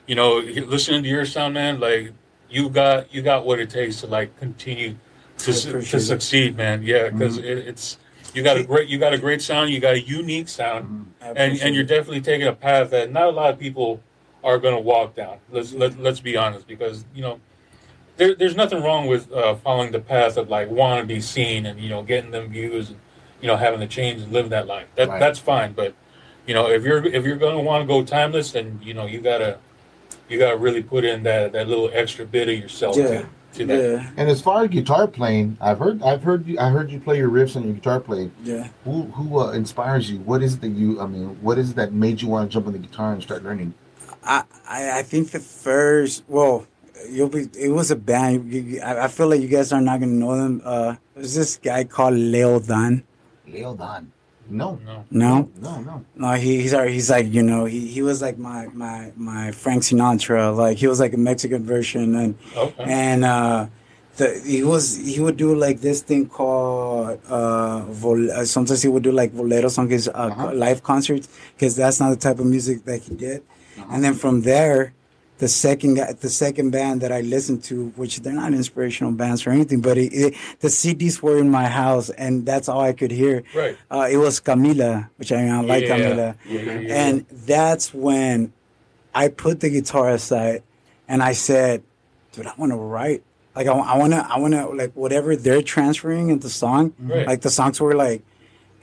you know, listening to your sound, man, like you got you got what it takes to like continue to I su- to it. succeed, man. Yeah, because mm-hmm. it, it's you got a great you got a great sound. You got a unique sound mm-hmm. I and and you're definitely taking a path that not a lot of people are going to walk down. Let's let, mm-hmm. let's be honest, because you know there, there's nothing wrong with uh, following the path of like want to be seen and you know getting them views and you know having to change and live that life. That Right. that's fine, but you know if you're if you're going to want to go timeless, then you know you gotta you gotta really put in that that little extra bit of yourself Yeah. to, to that. Yeah. And as far as guitar playing, I've heard I've heard you I heard you play your riffs on your guitar playing. Yeah. Who who uh, inspires you? What is it that you I mean, what is it that made you want to jump on the guitar and start learning? I, I I think the first well you'll be it was a band you, you- I, I feel like you guys are not gonna know them uh there's this guy called Leo Dan Leo Don. No. No. no No, no. no he, he's our, he's like you know he, he was like my my my Frank Sinatra like he was like a Mexican version and Okay. and uh the, he was he would do like this thing called uh, vol- uh sometimes he would do like boleros on his uh, Uh-huh. live concerts because that's not the type of music that he did and then from there the second the second band that I listened to, which they're not inspirational bands or anything, but it, it, the CDs were in my house, and that's all I could hear. Right. Uh, it was Camila, which I, I like Yeah. Camila, Yeah, yeah, and that's when I put the guitar aside, and I said, "Dude, I want to write. Like, I, want to, I want to, like, whatever they're transferring into song. Right. Like the songs were like,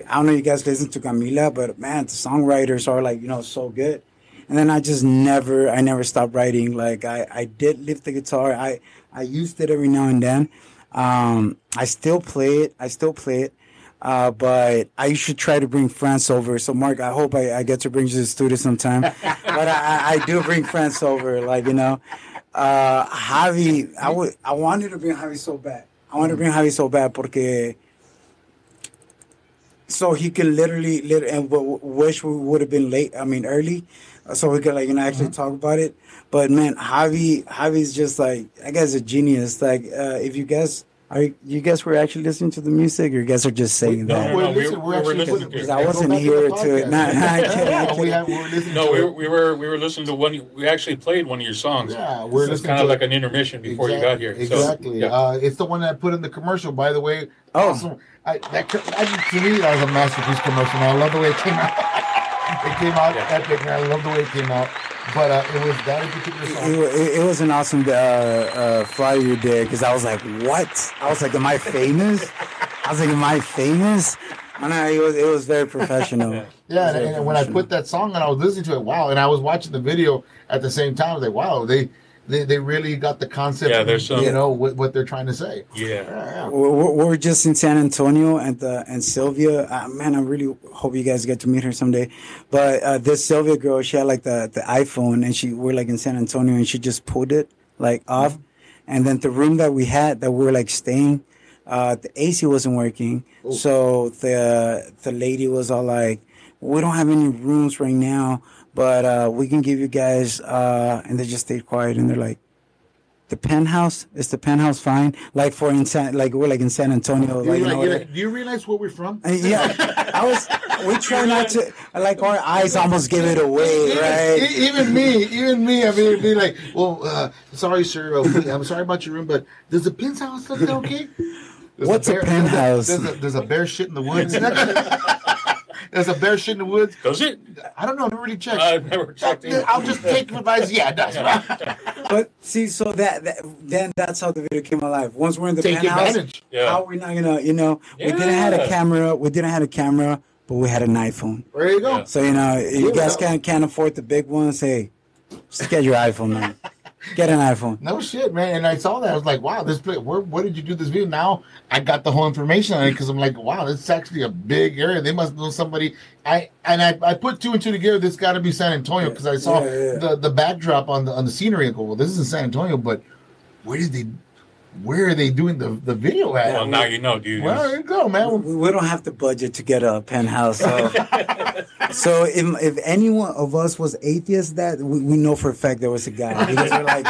I don't know, you guys listen to Camila, but man, the songwriters are like, you know, so good." And then I just never I never stopped writing. Like I, I did lift the guitar. I I used it every now and then. Um, I still play it. I still play it. Uh, but I should try to bring France over. So Mark, I hope I, I get to bring you to the studio sometime. but I, I, do bring France over, like you know. Uh, Javi, I would I wanted to bring Javi so bad. I wanted to bring Javi so bad because so he could literally, lit and wish we would have been late. I mean, early, so we could like you know actually talk about it. But man, Javi, Javi's just like I guess a genius. Like uh, if you guess, Are you, you guys were actually listening to the music, or you guys are just saying No, that? no, we're no, we listening- were- we're we were actually listening putting- to it. Because I wasn't here to- podcast. Nah, nah, I can't- I can't. we, have, we were listening No, to we were, we were we were listening to one. We actually played one of your songs. Yeah, we're So it's kind of like an intermission before you got here. So, Exactly. yeah. uh, it's the one that I put in the commercial, by the way. Oh. Awesome. I, that, I, to me, that was a masterpiece commercial. Man. I love the way it came out. It came out Yeah. epic, and I love the way it came out. But uh, it was that particular song. wa- it, it was an awesome uh, uh, flyer you did because I was like, "What?" I was like, "Am I famous?" I was like, "Am I famous?" And I, it was it was very professional. Yeah, and, very and when I put that song and I was listening to it, wow! And I was watching the video at the same time. I was like, wow, they they, they really got the concept. Yeah, there's some- you know what, what they're trying to say. yeah. Yeah, yeah. We're, we're we're just in San Antonio, and uh, and Sylvia, uh, man, I really hope you guys get to meet her someday. But uh, this Sylvia girl, she had like the the iPhone, and she we're like in San Antonio, and she just pulled it like off, and then the room that we had that we were like staying, uh, the AC wasn't working, so the the lady was all like, "We don't have any rooms right now, but uh, we can give you guys," uh, and they just stayed quiet, and they're like the penthouse is the penthouse fine like for in San, like we're like in san antonio Do like, you, you know, like, like- do you realize where we're from? Uh, yeah i was we try not to like our eyes almost give it away Even, right even me, even me, I mean, be like, well, uh, sorry, sir, uh, I'm sorry about your room, but does the penthouse look okay? There's What's a bear- penthouse? There's a, there's a bear shit in the woods. there's a bear shit in the woods. Does it? I don't know. I've never really checked. I've never checked it. I'll just take advice. Yeah, that's right. but see so that, that then that's how the video came alive once we're in the Take penthouse advantage. Yeah. how are we not gonna you know we didn't have a camera we didn't have a camera but we had an iphone There you go. Yeah. so you know you guys can't can't afford the big ones hey just get your iphone man get an iphone No shit, man. And I saw that. I was like, wow, this place, where, where did you do this video? Now I got the whole information on it because I'm like, wow, this is actually a big area. They must know somebody. I and I, I put two and two together. This got to be San Antonio because I saw Yeah, yeah. the the backdrop on the on the scenery. I go, well, this is in San Antonio, but where did they? Where are they doing the the video at? Well, now you know, dude. Well, there you go, man. we, we don't have the budget to get a penthouse. So, so if, if any one of us was atheist, that we, we know for a fact there was a guy because we're like,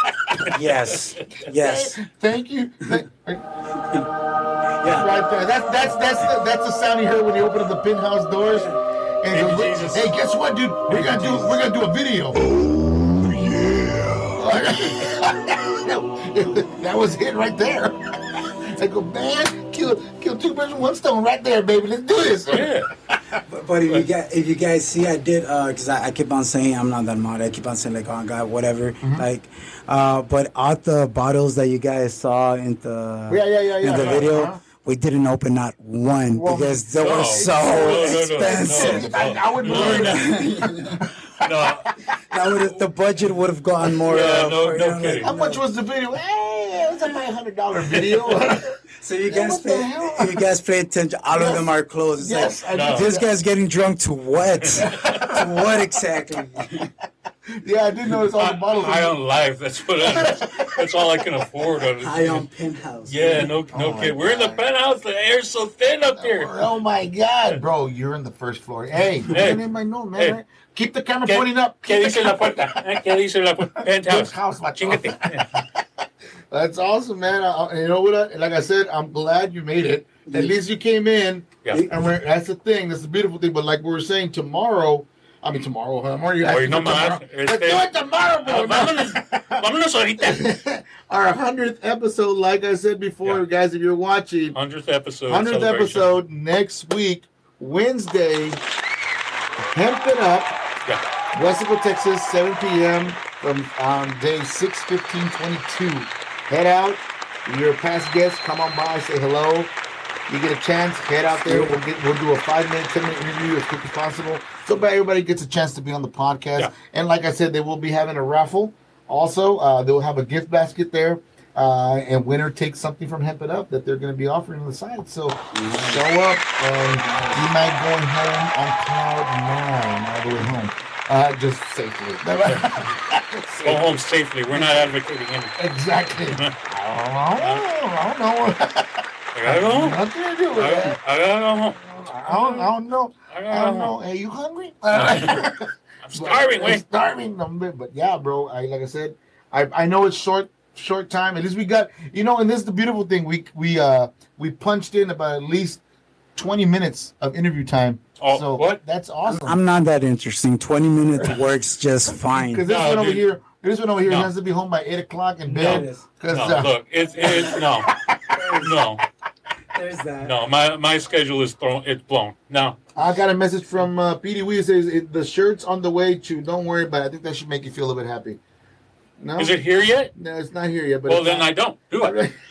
yes, yes, Thank you. Thank- yeah. right there. That's that's that's the, that's the sound you heard when you opened up the penthouse doors. And he Thank goes, Jesus. "Hey, guess what, dude? We're gonna do we're gonna do a video." Oh yeah! that was it right there. I go, man, kill kill two birds with one stone right there, baby. Let's do this. Yeah. But, but if you guys, if you guys see, I did because I, I keep on saying I'm not that mod. I keep on saying like, oh God, whatever. Like, uh, but all the bottles that you guys saw in the Yeah, yeah, yeah, in the video. Uh-huh. We didn't open not one Well, because they no, were so no, no, expensive. I, I would No, believe that. No, That would the budget would have gone more. Yeah, uh, no- for, no you know, kidding. How much was the video? Hey, it was a five hundred dollar video. So you Yeah, guys pay, you guys pay attention. All Yes. of them are closed. It's yes, like, I No. did. this guy's getting drunk to what? to what exactly? Yeah, I didn't notice all the bottles. high on life. That's what. I, that's all I can afford. On High on penthouse. Yeah, no, no Oh kid. We're in the penthouse. The air's so thin up here. Oh my God, bro! You're in the first floor. Hey, Hey. hey. my note, man. Hey. Right? Keep the camera ¿Qué, pointing up. ¿Qué Keep dice the la camera- puerta? ¿Qué dice la puerta? Penthouse. Penthouse, macho. That's awesome, man. I, I- you know what? I, like I said, I'm glad you made it. At least you came in. Yeah. And we're, that's the thing. That's the beautiful thing. But like we were saying, tomorrow. I mean, tomorrow. I'm already Hoy asking no for más. tomorrow. Let's do it tomorrow, bro. Ah, vámonos, vámonos ahorita. Our hundredth episode, like I said before, Yeah. guys, if you're watching, Hundredth episode. hundredth episode next week, Wednesday. Hemp it up. Yeah. Texas, 7 p.m. from on day 6 15 22. Head out. You're a past guest. Come on by, say hello. You get a chance, head out there. We'll get we'll do a five minute, ten minute interview as quick as possible. So everybody gets a chance to be on the podcast. Yeah. And like I said, they will be having a raffle. Also, uh, they'll have a gift basket there. Uh, and winner takes something from Hemp It Up that they're going to be offering on the side. So show up and you might going home on cloud nine all the way home. Uh, just safely. Go home safely. We're not advocating anything. exactly. I don't know. I don't know. I gotta go. Nothing to do with I, that. I go home. I don't, I don't know. I I gotta don't know. Hey, you hungry? I'm starving, I'm wait. starving. But yeah, bro. I like I said, I I know it's short short time. At least we got you know, and this is the beautiful thing. We we uh we punched in about at least twenty minutes of interview time. Oh, so what? That's awesome. I'm not that interesting. 20 minutes works just fine. Because this No, one over dude. here, this one over here No. has to be home by eight o'clock in No. bed. Because No, uh, look, it's it's no, no, There's that. no. My my schedule is thrown. It's blown. No, I got a message from uh, PD Wee says it, the shirt's on the way to. Don't worry about it. I think that should make you feel a little bit happy. No, is it here yet? No, it's not here yet. But Well, then not- I don't do it.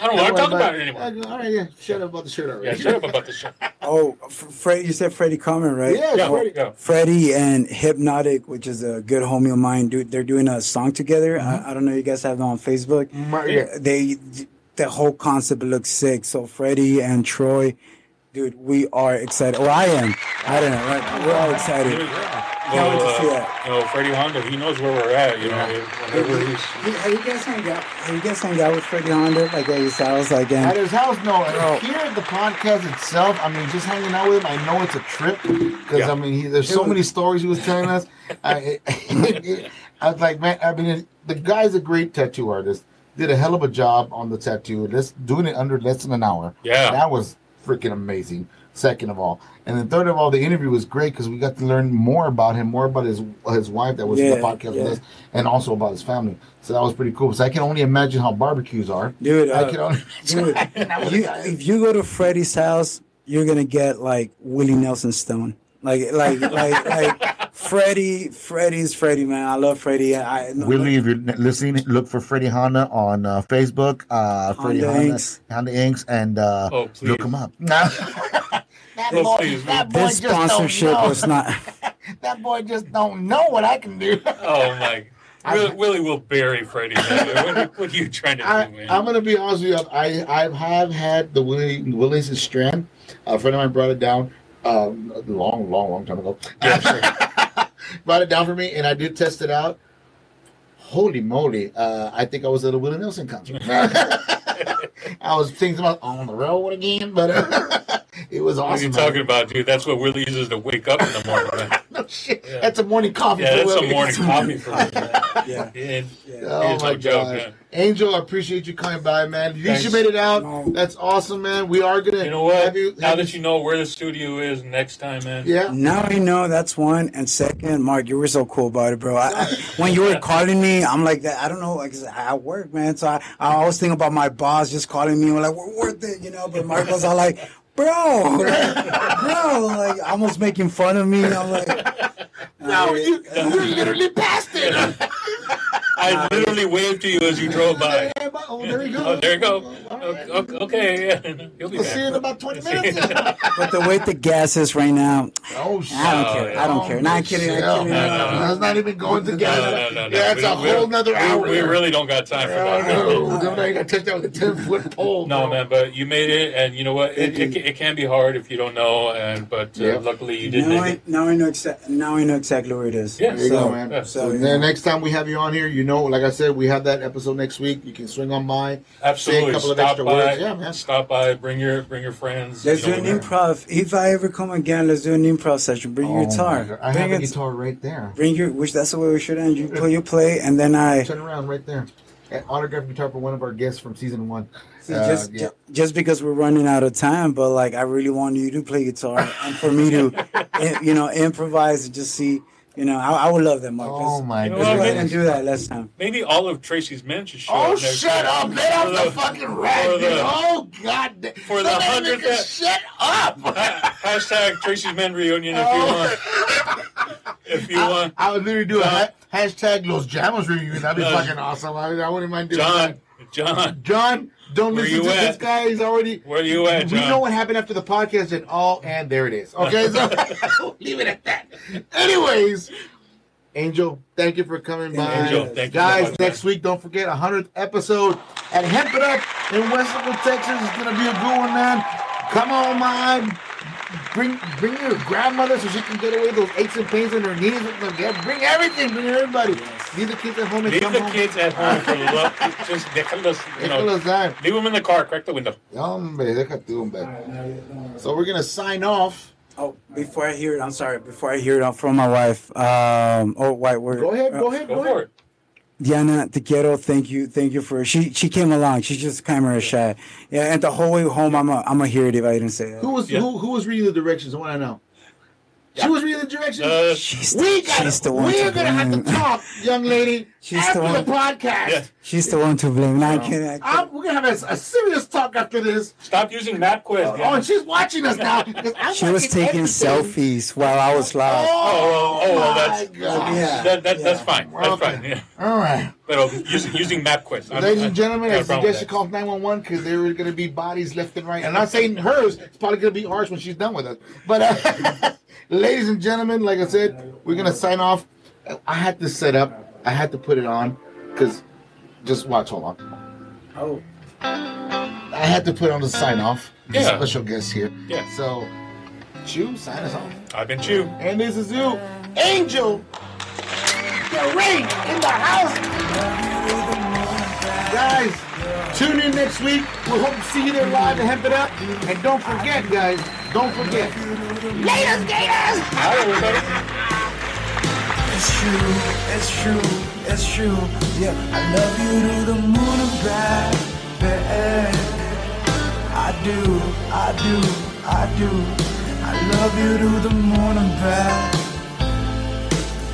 I don't want to talk about it anymore. All right, yeah. Shut up about the shirt already. Yeah, shut up about this shit. Oh, F- Fred, you said Freddie Common, right? Yeah, Yeah, Freddie. yeah. Freddie and Hypnotic, which is a good homie of mine, dude, they're doing a song together. I, I don't know, you guys have them on Facebook. Mm, yeah. They, the whole concept looks sick. So Freddie and Troy, dude, we are excited. Well, I am. I don't know. Right? We're all excited. Can't wait to see that. uh, you know, Freddie Honda, he knows where we're at. You know, whenever he's Hey, Have you guys hung out? Have you guys hung out with Freddie Honda? Like at his house, like At his house, no. Bro. Here at the podcast itself, I mean, just hanging out with him, I know it's a trip because Yeah. I mean, he, there's so many stories he was telling us. I, I was like, man, I mean, the guy's a great tattoo artist. Did a hell of a job on the tattoo. Let's doing it under less than an hour. Yeah. that was freaking amazing. Second of all, and then third of all, the interview was great because we got to learn more about him, more about his his wife that was in Yeah, the podcast yeah. with us, and also about his family. So that was pretty cool. So I can only imagine how barbecues are. dude, I uh, can only dude, you, if you go to Freddie's house, you're gonna get like Willie Nelson Stone. Like, like, like, like Freddie. Freddie's Freddie, man. I love Freddie. I Willie, if you're listening, look for Freddie Honda on uh, Facebook. Uh, Freddie Honda Honda, Inks. Honda Inks, and uh, Oh, look him up. that Oh, boy, please, that boy This just don't sponsorship know. was not. that boy just don't know what I can do. Oh my! Willie, Willie will bury Freddie. Man. What, what are you trying to do, I, man? I'm gonna be honest with you. I I have had the Willie Willie's strand. A friend of mine brought it down um, a long, long, long time ago. brought it down for me, and I did test it out. Holy moly! Uh, I think I was at a Willie Nelson concert. I was thinking about on the road again, but it was awesome. what are you man. talking about, dude? That's what Willie uses to wake up in the morning. Man. No shit. Yeah. That's a morning coffee. Yeah, for that's a morning coffee for me. Man. Yeah. And Oh my no god, man. Angel! I appreciate you coming by, man. You Thanks. should made it out. No. That's awesome, man. We are gonna. You know what? Have you, now that you know where the studio is next time, man. yeah. Now I know that's one. And second, Mark, you were so cool about it, bro. I, I, when you were calling me, I'm like that. I don't know, like I work, man. So I, I always think about my boss just calling me. We're like, we're worth it, you know. But Mark was all like, bro, like, bro, like almost making fun of me. I'm like, No, you, you literally passed it. I literally waved to you as you drove by. oh, there you go. Oh, there you go. All right. Okay, okay, yeah. He'll be We'll see you in about 20 minutes. but the way the gas is right now, oh, shit. I don't Oh, care. yeah. I don't care. Not kidding. Shit. Not kidding. No, no, no. Let's not even going into gas. No, no, no, no. Yeah, it's a We- we- whole nother hour. We, really don't got time for Oh, that. no. No, no, you got to touch that with a 10 foot pole. No, bro. man, but you made it, and you know what? It, it, it can be hard if you don't know, and but uh, Yeah. luckily you did Now I, now I know exactly. Now I know exactly where it is. Yeah. There you so, go, man. yeah. So, So, next time we have you on here, you know, like I said, we have that episode next week. You can swing on by. Absolutely, Say a couple of stop extra by. words. Yeah, man. Stop by. Bring your bring your friends. Let's you do know, an improv. If I ever come again, let's do an improv session. Bring your Oh, my guitar. I Bring have a guitar right there. Bring your. Which that's the way we should end. You play. You play, and then I. Turn around right there. An autographed guitar for one of our guests from season one. See, Uh, just, yeah. ju- just because we're running out of time, but like I really want you to play guitar and for me to, you know, improvise and just see. You know, I, I would love that, Mark. Oh Let's- my You know Let's what, go ahead man? and do that next time. Maybe all of Tracy's men should show Oh, up. next shut year. up! Let off For the fucking rag, dude. the- Oh, God. for the hundredth me- Shut up! Hashtag Tracy's men reunion if you oh. want. If you I, want, I would literally do a hashtag Los Jamos reunion. That'd be John. fucking awesome. I, I wouldn't mind doing John, that. John, John, don't Where listen to at? this guy. He's already. where you at, John? We know what happened after the podcast, and all, and there it is. Okay, so leave it at that. Anyways, Angel, thank you for coming by. Angel, thank you so Guys, next week, don't forget, 100th episode at Hemp It Up in Westville, Texas. It's going to be a good one, man. Come on, man. Bring bring your grandmother so she can get away those aches and pains in her knees. with Bring everything. Bring everybody. Leave the kids at home and Leave come the home. kids at home for love. Just déjalos, you know, Déjalos leave them in the car. Crack the window. Hombre, deja tú, hombre. So we're going to sign off. Oh, before I hear it, I'm sorry. Before I hear it I'm from my wife, um, oh, white word. Go ahead, go ahead, Go go for ahead. It. Diana, te quiero. Thank you, thank you for. She she came along. She's just camera shy. Yeah, and the whole way home, I'm a I'm a hear it if I didn't say that. Who was Yeah. who, who was reading the directions? I want to know. She was reading the directions. Uh, She's the, we got she's the one We're to gonna have to talk, young lady, She's after the the, podcast. Yeah. She's the one to blame. Not kidding. I'm, we're gonna have a, a serious talk after this. stop using MapQuest. Oh, and she's watching us now. She was taking everything. selfies while I was live. Oh, Oh, well, oh, well, my that's God. Yeah. that, that, that's fine. That's Okay. fine. Yeah. All right. But uh, using using MapQuest. I'm- Ladies and gentlemen, I, I a suggest you call 911 because there are going to be bodies left and right. I'm not saying hers. It's probably going to be ours when she's done with us. But, uh, ladies and gentlemen, like I said, we're going to sign off. I had this set up. I had to put it on because just watch. Hold on. Oh. I had to put on the sign off. The Yeah. Special guest here. Yeah. So, Chew, sign us off. I've been Chew. And this is you, Angel. The ring in the house. Guys, tune in next week. We hope to see you there live and hemp it up. And don't forget, guys, don't forget. Laters, Gators! Hi, everybody. It's true, it's true, it's true. Yeah, I love you to the moon and back, babe. I do, I do, I do. I love you to the moon and back.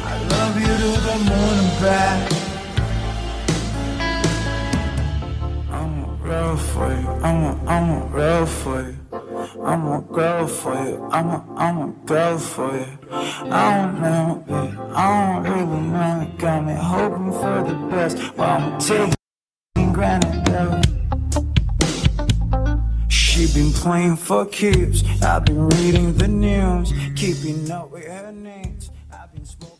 I love you to the moon and back. Girl for you. I'm a, I'm a girl for you. I'm a girl for you. I'm a, I'm a girl for you. I don't know, babe. I don't really know. It got me hoping for the best. While I'm taking granted, though. She been playing for keeps. I've been reading the news, keeping up with her needs. I've been smoking.